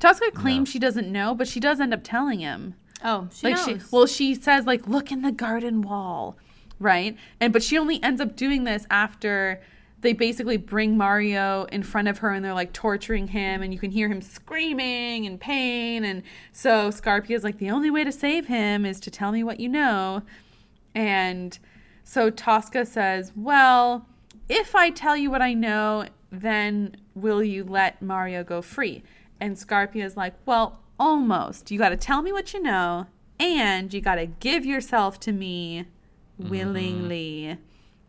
Tosca claims she doesn't know, but she does end up telling him. Oh, she like knows. she well she says like look in the garden wall right and but she only ends up doing this after they basically bring mario in front of her and they're like torturing him and you can hear him screaming in pain. And so scarpia's like the only way to save him is to tell me what you know. And so tosca says well if i tell you what i know then will you let mario go free? And scarpia's like well almost. You got to tell me what you know and you got to give yourself to me mm-hmm. willingly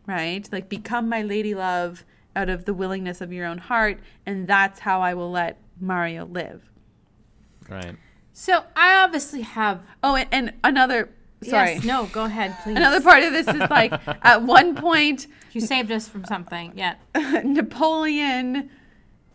right like become my lady love out of the willingness of your own heart and that's how i will let mario live Right. so I obviously have. oh and, and another sorry Yes, no, go ahead, [laughs] please. another part of this is like [laughs] at one point You saved us from something. Yeah. [laughs] Napoleon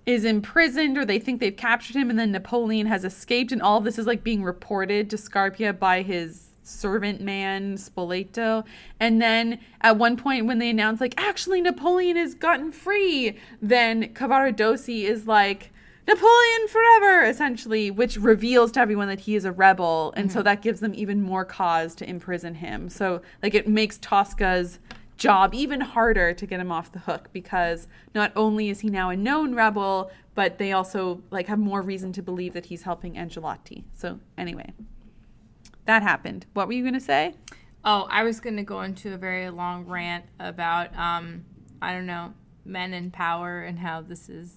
is imprisoned or they think they've captured him and then Napoleon has escaped and all of this is like being reported to Scarpia by his servant man Spoleto. And then at one point when they announce like actually Napoleon has gotten free then Cavaradossi is like Napoleon forever essentially which reveals to everyone that he is a rebel. And so mm-hmm. that gives them even more cause to imprison him. So like it makes Tosca's job even harder to get him off the hook because not only is he now a known rebel, but they also like have more reason to believe that he's helping Angelotti. So anyway, that happened. What were you gonna say? Oh, I was going to go into a very long rant about, um, I don't know, men in power and how this is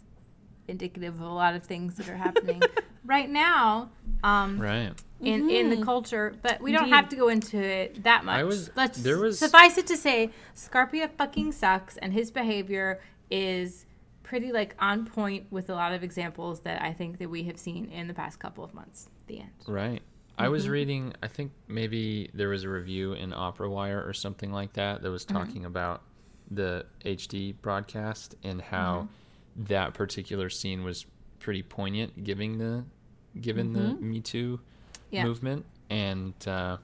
indicative of a lot of things that are happening [laughs] right now um, Right. in in the culture. But we don't Indeed. have to go into it that much. I was- Let's there was- suffice it to say, Scarpia fucking sucks, and his behavior is pretty like on point with a lot of examples that I think that we have seen in the past couple of months. The end. Right. I Mm-hmm. was reading, I think maybe there was a review in Opera Wire or something like that that was Mm-hmm. talking about the HD broadcast and how Mm-hmm. that particular scene was pretty poignant giving the given the Me Too Mm-hmm. Yeah. movement and uh,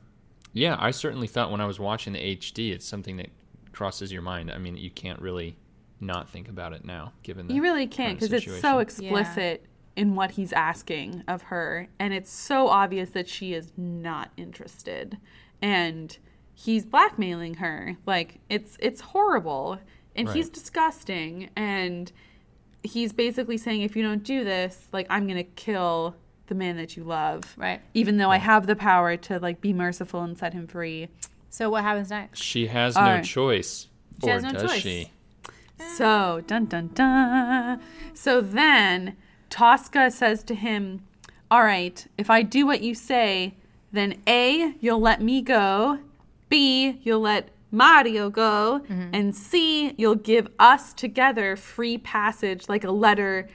yeah, I certainly thought when I was watching the HD it's something that crosses your mind. I mean, you can't really not think about it now given the You really can't because it's so explicit in what he's asking of her, and it's so obvious that she is not interested, and he's blackmailing her. Like it's it's horrible, and he's disgusting, and he's basically saying if you don't do this, like I'm gonna kill the man that you love, Right. even though I have the power to like be merciful and set him free. So what happens next? She has All no right. choice. She or has no does choice. she? So, dun dun dun. So then Tosca says to him, All right, if I do what you say, then A, you'll let me go, B, you'll let Mario go, mm-hmm. and C, you'll give us together free passage, like a letter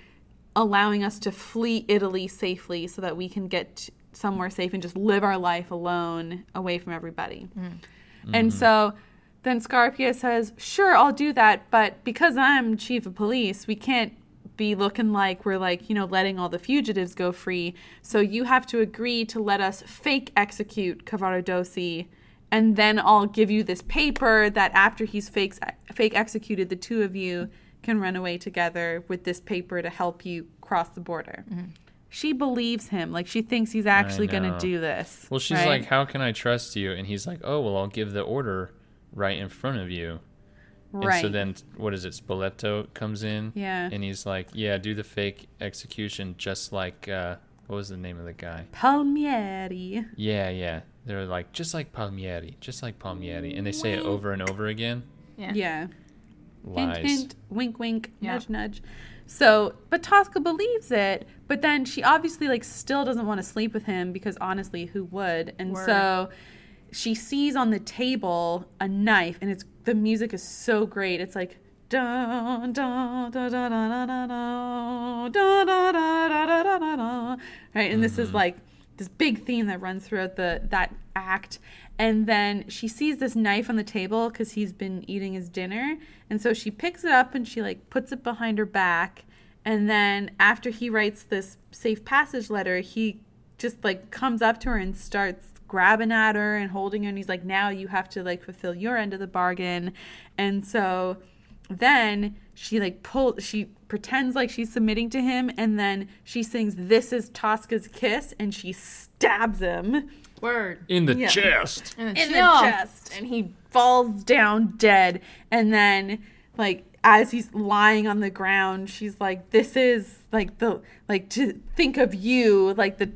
allowing us to flee Italy safely so that we can get somewhere safe and just live our life alone away from everybody. Mm-hmm. And mm-hmm. so then Scarpia says, Sure, I'll do that, but because I'm chief of police, we can't be looking like we're like, you know, letting all the fugitives go free. So you have to agree to let us fake execute Cavaradossi. And then I'll give you this paper that after he's fake, fake executed, the two of you can run away together with this paper to help you cross the border. Mm-hmm. She believes him. Like she thinks he's actually going to do this. Well, she's right? like, "How can I trust you?" And he's like, "Oh, well, I'll give the order right in front of you." Right. And so then, what is it? Spoleto comes in. Yeah. And he's like, "Yeah, do the fake execution just like uh, what was the name of the guy?" Palmieri. Yeah, yeah. They're like just like Palmieri, just like Palmieri, and they say it over and over again. Yeah. Yeah. Lies. Hint, hint, wink, wink, Yeah. nudge, nudge. So, but Tosca believes it, but then she obviously like still doesn't want to sleep with him because honestly, who would? And Word. so she sees on the table a knife, and it's the music is so great. It's like da da da da da da da da da da da da da da da. Right, and this is like this big theme that runs throughout the that act. And then she sees this knife on the table because he's been eating his dinner, and so she picks it up and she like puts it behind her back. And then after he writes this safe passage letter, he just like comes up to her and starts grabbing at her and holding her and he's like now you have to like fulfill your end of the bargain and so then she like pulls she pretends like she's submitting to him and then she sings this is tosca's kiss and she stabs him Word. in the Yeah. chest. And in the chest and he falls down dead and then like as he's lying on the ground she's like this is like the like to think of you like the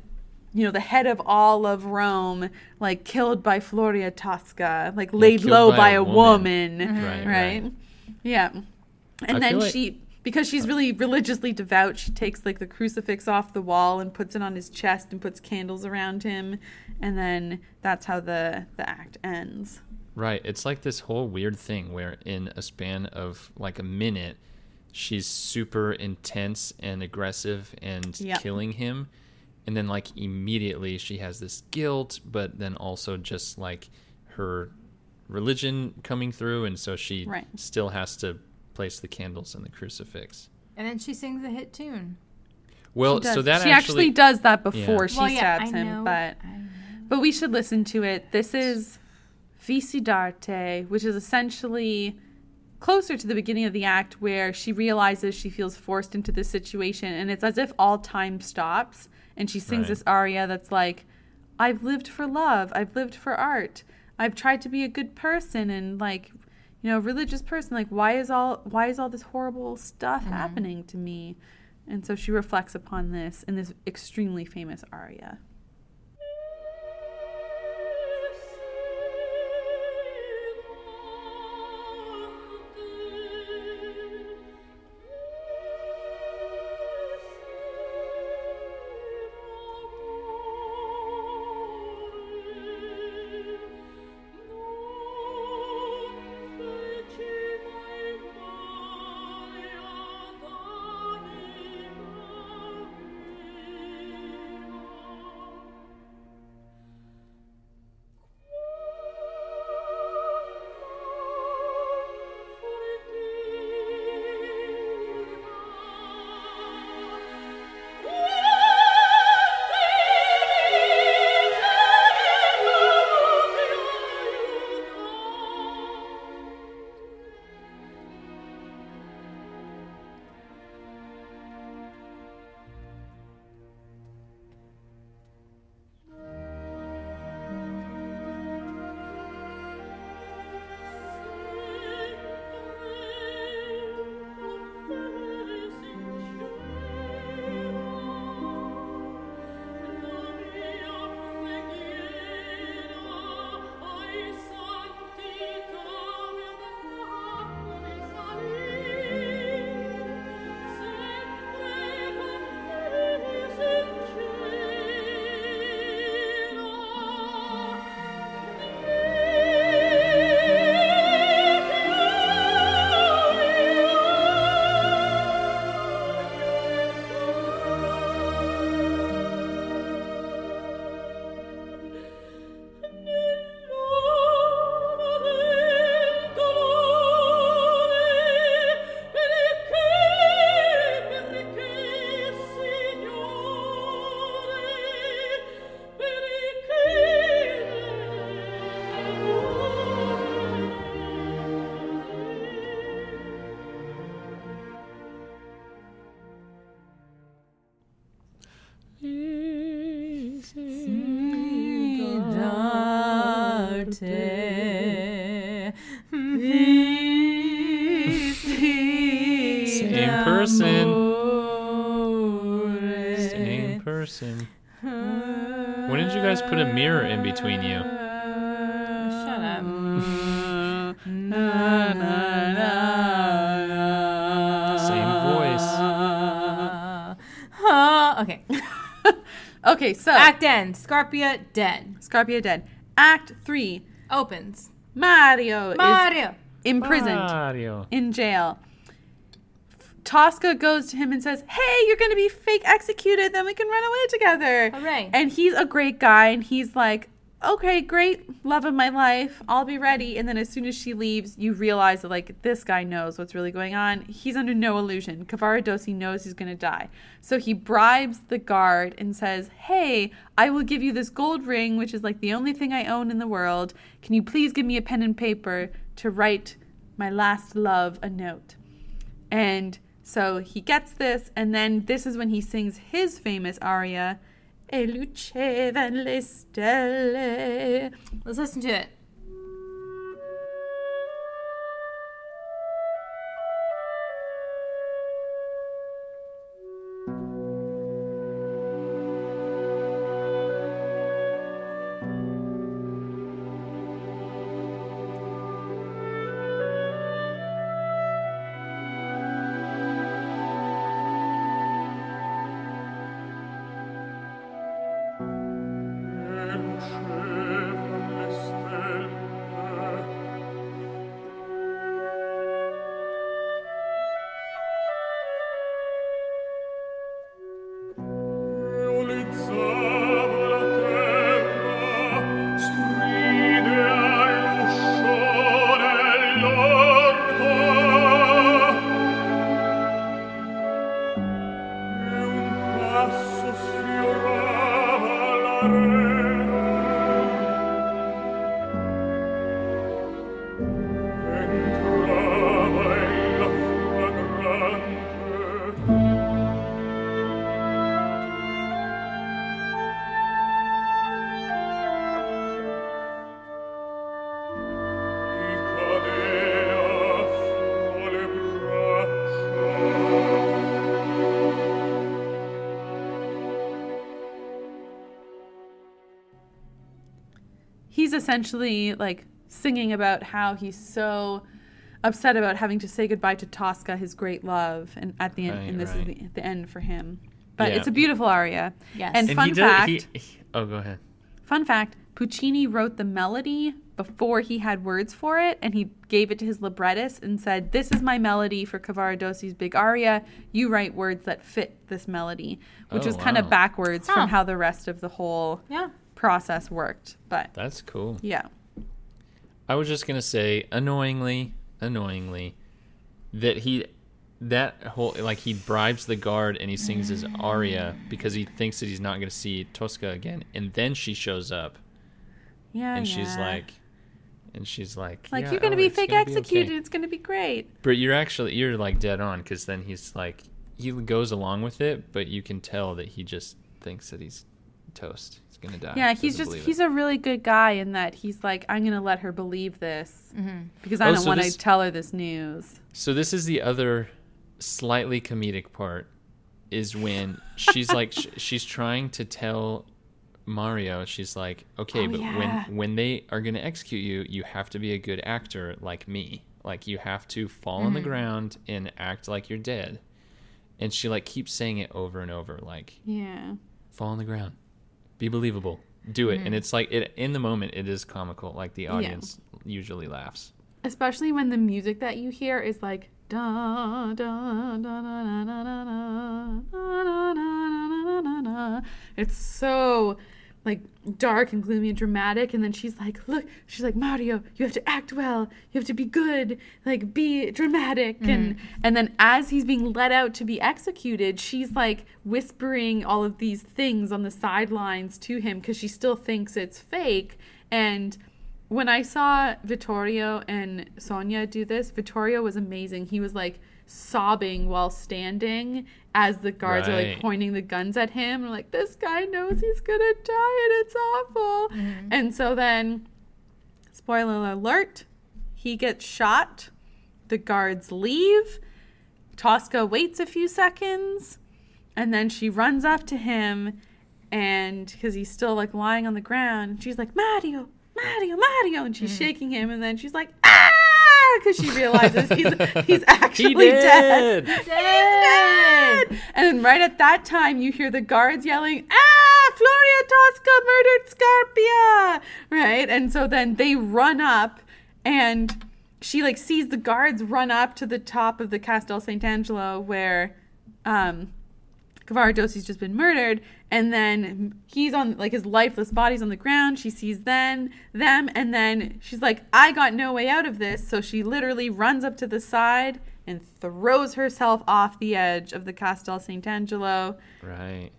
you know the head of all of rome like killed by floria tosca like laid killed low by by, a woman. woman, Right, right, right. yeah and I then like- she because she's really religiously devout she takes like the crucifix off the wall and puts it on his chest and puts candles around him and then that's how the the act ends Right. It's like this whole weird thing where in a span of like a minute, she's super intense and aggressive and Yep. killing him. And then like immediately she has this guilt, but then also just like her religion coming through and so she Right. still has to place the candles and the crucifix. And then she sings a hit tune. Well, so that she actually, actually does that before Yeah. she Well, yeah, stabs I him know, but but we should listen to it this is Vissi d'arte, which is essentially closer to the beginning of the act where she realizes she feels forced into this situation and it's as if all time stops and she sings Right. this aria that's like I've lived for love, I've lived for art. I've tried to be a good person and like you know, religious person like why is all why is all this horrible stuff mm-hmm. happening to me? And so she reflects upon this in this extremely famous aria. Same person. Same person. When did you guys put a mirror in between you? Shut up. Same voice. Uh, okay. [laughs] Okay, so Act end. Scarpia dead. Scarpia dead. Act three. Opens. Mario is Mario. imprisoned Mario. in jail. Tosca goes to him and says, Hey, you're going to be fake executed, then we can run away together. Hooray. And he's a great guy, and he's like, Okay, great, love of my life, I'll be ready. And then as soon as she leaves, you realize that, like, this guy knows what's really going on. He's under no illusion. Cavaradossi knows he's going to die. So he bribes the guard and says, Hey, I will give you this gold ring, which is like the only thing I own in the world. Can you please give me a pen and paper to write my last love a note? And so he gets this, and then this is when he sings his famous aria, e lucevan le stelle. Og så syns jeg essentially like singing about how he's so upset about having to say goodbye to Tosca, his great love, and at the end, Right, and this right. is the, the end for him. But Yeah. it's a beautiful aria. Yes. And, And fun he did- fact, he- he- oh, go ahead. fun fact, Puccini wrote the melody before he had words for it, and he gave it to his librettist and said, "This is my melody for Cavaradossi's big aria. You write words that fit this melody," which Oh, was kind of backwards Huh. from how the rest of the whole Yeah. Process worked. But That's cool. yeah, I was just gonna say, annoyingly, annoyingly, that he, that whole like he bribes the guard and he sings his aria because he thinks that he's not gonna see Tosca again, and then she shows up yeah, and she's like, and she's like, Like "Yeah, you're gonna oh, be fake gonna be okay." executed. It's gonna be great. But you're actually you're like dead on because then he's like he goes along with it, but you can tell that he just thinks that he's toast. He's gonna die. Yeah, he's Doesn't just he's it. a really good guy in that he's like I'm gonna let her believe this because I Oh, don't so want to tell her this news. So this is the other slightly comedic part is when [laughs] she's like sh- she's trying to tell Mario she's like okay Oh, but yeah. when when they are going to execute you you have to be a good actor like me like you have to fall on the Mm-hmm. ground and act like you're dead and she like keeps saying it over and over like Yeah. fall on the ground be believable do it and it's like it in the moment it is comical like the audience usually laughs especially when the music that you hear is like da da da da da da da da da da da da da. It's so like dark and gloomy and dramatic and then she's like look she's like Mario you have to act well. You have to be good. Like be dramatic. Mm. And and then as he's being let out to be executed she's like whispering all of these things on the sidelines to him because she still thinks it's fake. And when I saw Vittorio and Sonya do this, Vittorio was amazing. He was like sobbing while standing as the guards are like pointing the guns at him. And like, this guy knows he's gonna die and it's awful. And so then spoiler alert, he gets shot. The guards leave. Tosca waits a few seconds and then she runs up to him and because he's still like lying on the ground, she's like, Mario, Mario, Mario. And she's shaking him and then she's like, ah! Because she realizes he's, [laughs] he's actually dead. did. dead. And then right at that time, you hear the guards yelling, "Ah, Floria Tosca murdered Scarpia!" Right, and so then they run up, and she like sees the guards run up to the top of the Castel Sant'Angelo where, um, Cavaradossi's just been murdered, and then he's on like his lifeless body's on the ground. She sees then them, and then she's like, "I got no way out of this." So she literally runs up to the side and throws herself off the edge of the Castel Sant'Angelo, Right.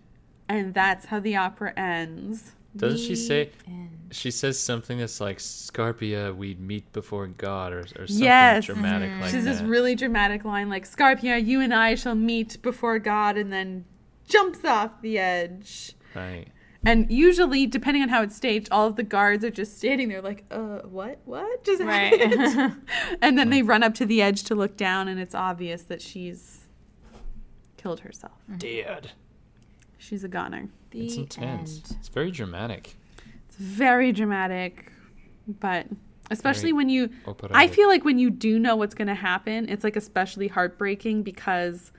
and that's how the opera ends. Doesn't she say? end. She says something that's like Scarpia, we'd meet before God, or, or something Yes. dramatic mhm. like that. She's that. this really dramatic line like, "Scarpia, you and I shall meet before God," and then jumps off the edge. right. And usually, depending on how it's staged, all of the guards are just standing there like, uh, what? What just Right. happened? [laughs] and then they run up to the edge to look down, and it's obvious that she's killed herself. Dead. She's a goner. The It's intense. end. It's very dramatic. It's very dramatic, but especially Very when you, I feel like when you do know what's going to happen, it's like especially heartbreaking because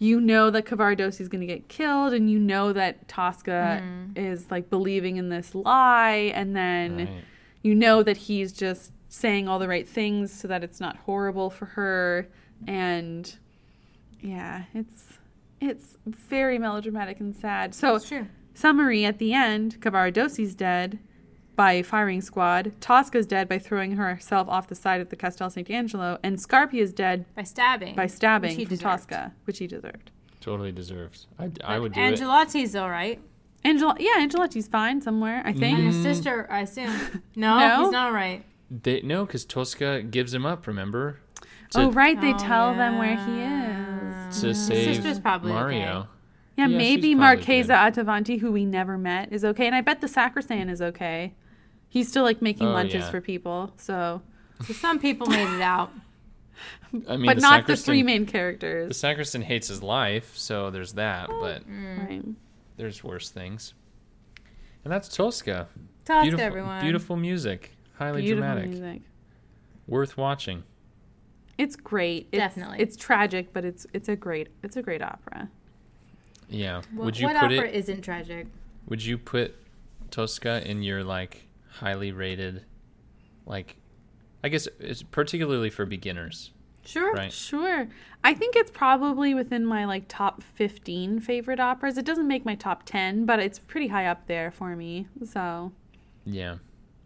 you know that Cavaradossi is going to get killed, and you know that Tosca mm-hmm. is like believing in this lie, and then. Right. you know that he's just saying all the right things so that it's not horrible for her and yeah it's it's very melodramatic and sad so true. summary at the end cavaradossi's dead by firing squad Tosca is dead by throwing herself off the side of the castel sant'angelo and Scarpi is dead By stabbing. by stabbing Which he from deserved. tosca which he deserved Totally deserves. I, I But would do it. Angelotti's all right. Angela, yeah, Angelotti's fine somewhere, I think. And Mm. his sister, I assume. [laughs] No, No? he's not all right. They, no, because Tosca gives him up. Remember? oh, right, they Oh, tell them where he is. To save sister's probably Mario. okay. Yeah, Yeah, maybe she's probably Marchesa Attavanti, who we never met, is okay, and I bet the sacristan is okay. He's still like making Oh, lunches yeah. for people, so So some people made it out. [laughs] I mean, but the not the three main characters. The characters. sacristan hates his life, so there's that. Mm. But Right. there's worse things. And that's Tosca. Tosca, beautiful, everyone. beautiful music. Highly Beautiful dramatic. music. Worth watching. It's great. It's, Definitely. it's tragic, but it's it's a great it's a great opera. Yeah. What, would you what put opera it? isn't tragic? Would you put Tosca in your like highly rated, like, I guess it's particularly for beginners, Sure. right? Sure. I think it's probably within my like top 15 favorite operas. It doesn't make my top 10, but it's pretty high up there for me. So, Yeah.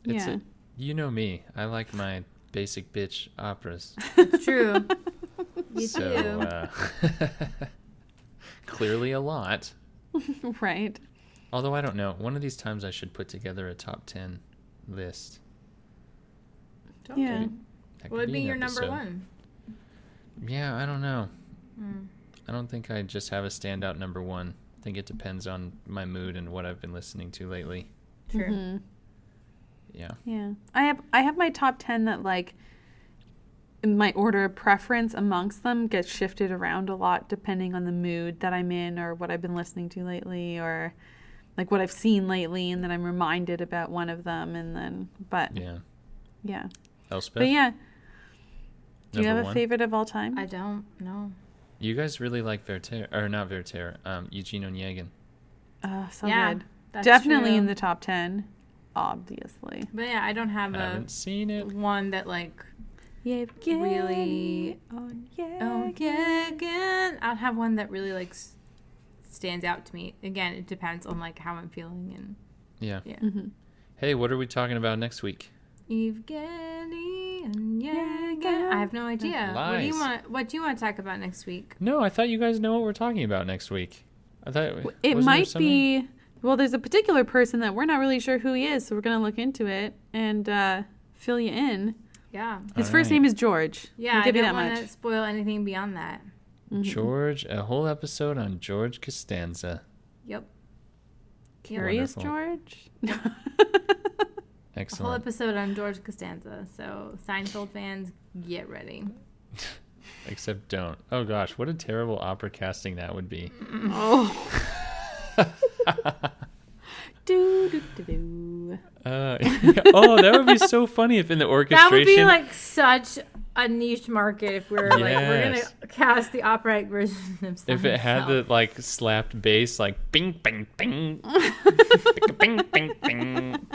It's Yeah. A, you know me. I like my basic bitch operas. It's [laughs] true. [laughs] you so do. uh, [laughs] clearly a lot. right. Although I don't know. One of these times I should put together a top ten list. Don't Yeah. you? That What would be an your number one? Yeah, I don't know. Hmm. I don't think I just have a standout number one. I think it depends on my mood and what I've been listening to lately. True. Mhm. Yeah. Yeah. I have I have my top 10 that like my order of preference amongst them gets shifted around a lot depending on the mood that I'm in or what I've been listening to lately or like what I've seen lately and then I'm reminded about one of them and then but Yeah. yeah. Elspeth. But yeah, do you number have a favorite of all time? I don't know. You guys really like Werther, or not Werther, um, Eugene Onegin. Oh, so yeah, good. that's Definitely true. in the top 10, obviously. But yeah, I don't have I a haven't seen it. one that like. Yeah, Really- Oh, yeah. Oh yeah, again. I don't have one that really like s- stands out to me. Again, it depends on like how I'm feeling and Yeah. yeah. Mhm. Hey, what are we talking about next week? Evgeny and Onegin. I have no idea. What do you want? What do you want to talk about next week? No, I thought you guys know what we're talking about next week. I thought It might be. Well, there's a particular person that we're not really sure who he is, so we're gonna look into it and uh, fill you in. Yeah. His All first right. name is George. Yeah, I'll I give you don't want to spoil anything beyond that. Mhm. George. A whole episode on George Costanza. Yep. Curious Wonderful. George. Excellent. [laughs] A whole episode on George Costanza. So Seinfeld fans, get ready. [laughs] Except don't. Oh gosh, what a terrible opera casting that would be. [laughs] Oh. do, do, do, do. Uh, oh, that would be so funny if in the orchestration. That would be like such a niche market if we were like we're gonna cast the operatic version of Seinfeld. if it had the like slapped bass, like bing, bing, bing, bing, [laughs] bing, bing, bing.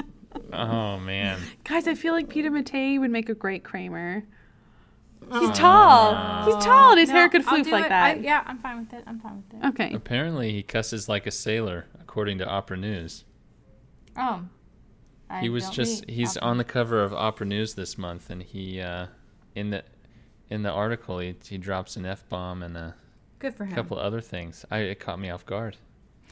Oh man, Guys, I feel like Peter Mattei would make a great Kramer. He's tall. He's tall, and his No, hair could I'll floof like it. that. I, yeah, I'm fine with it. I'm fine with it. Okay. apparently he cusses like a sailor, according to Opera News. Oh, I he was just—he's on the cover of Opera News this month, and he uh, in the in the article he he drops an f bomb and a Good for him. couple other things. I it caught me off guard. [gasps]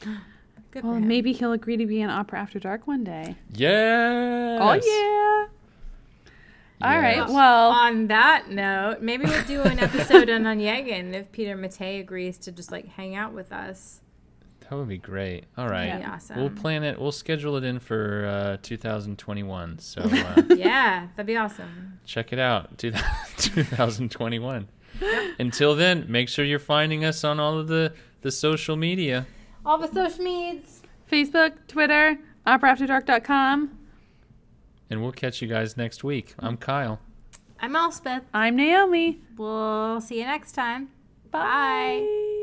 Good Well, for him. maybe he'll agree to be in Opera After Dark one day. Yes. Oh yeah. All right. Yes. Well, On that note, maybe we'll do an episode on Onegin if Peter Mattei agrees to just like hang out with us. That would be great. All right. Be awesome. We'll plan it. We'll schedule it in for uh, 2021. So [laughs] uh, yeah, that'd be awesome. check it out. 2021. [laughs] Until then, make sure you're finding us on all of the, the social media. All the social medias. Facebook, Twitter, operaafterdark.com. And we'll catch you guys next week. I'm Kyle. I'm Elspeth. I'm Naomi. We'll see you next time. Bye.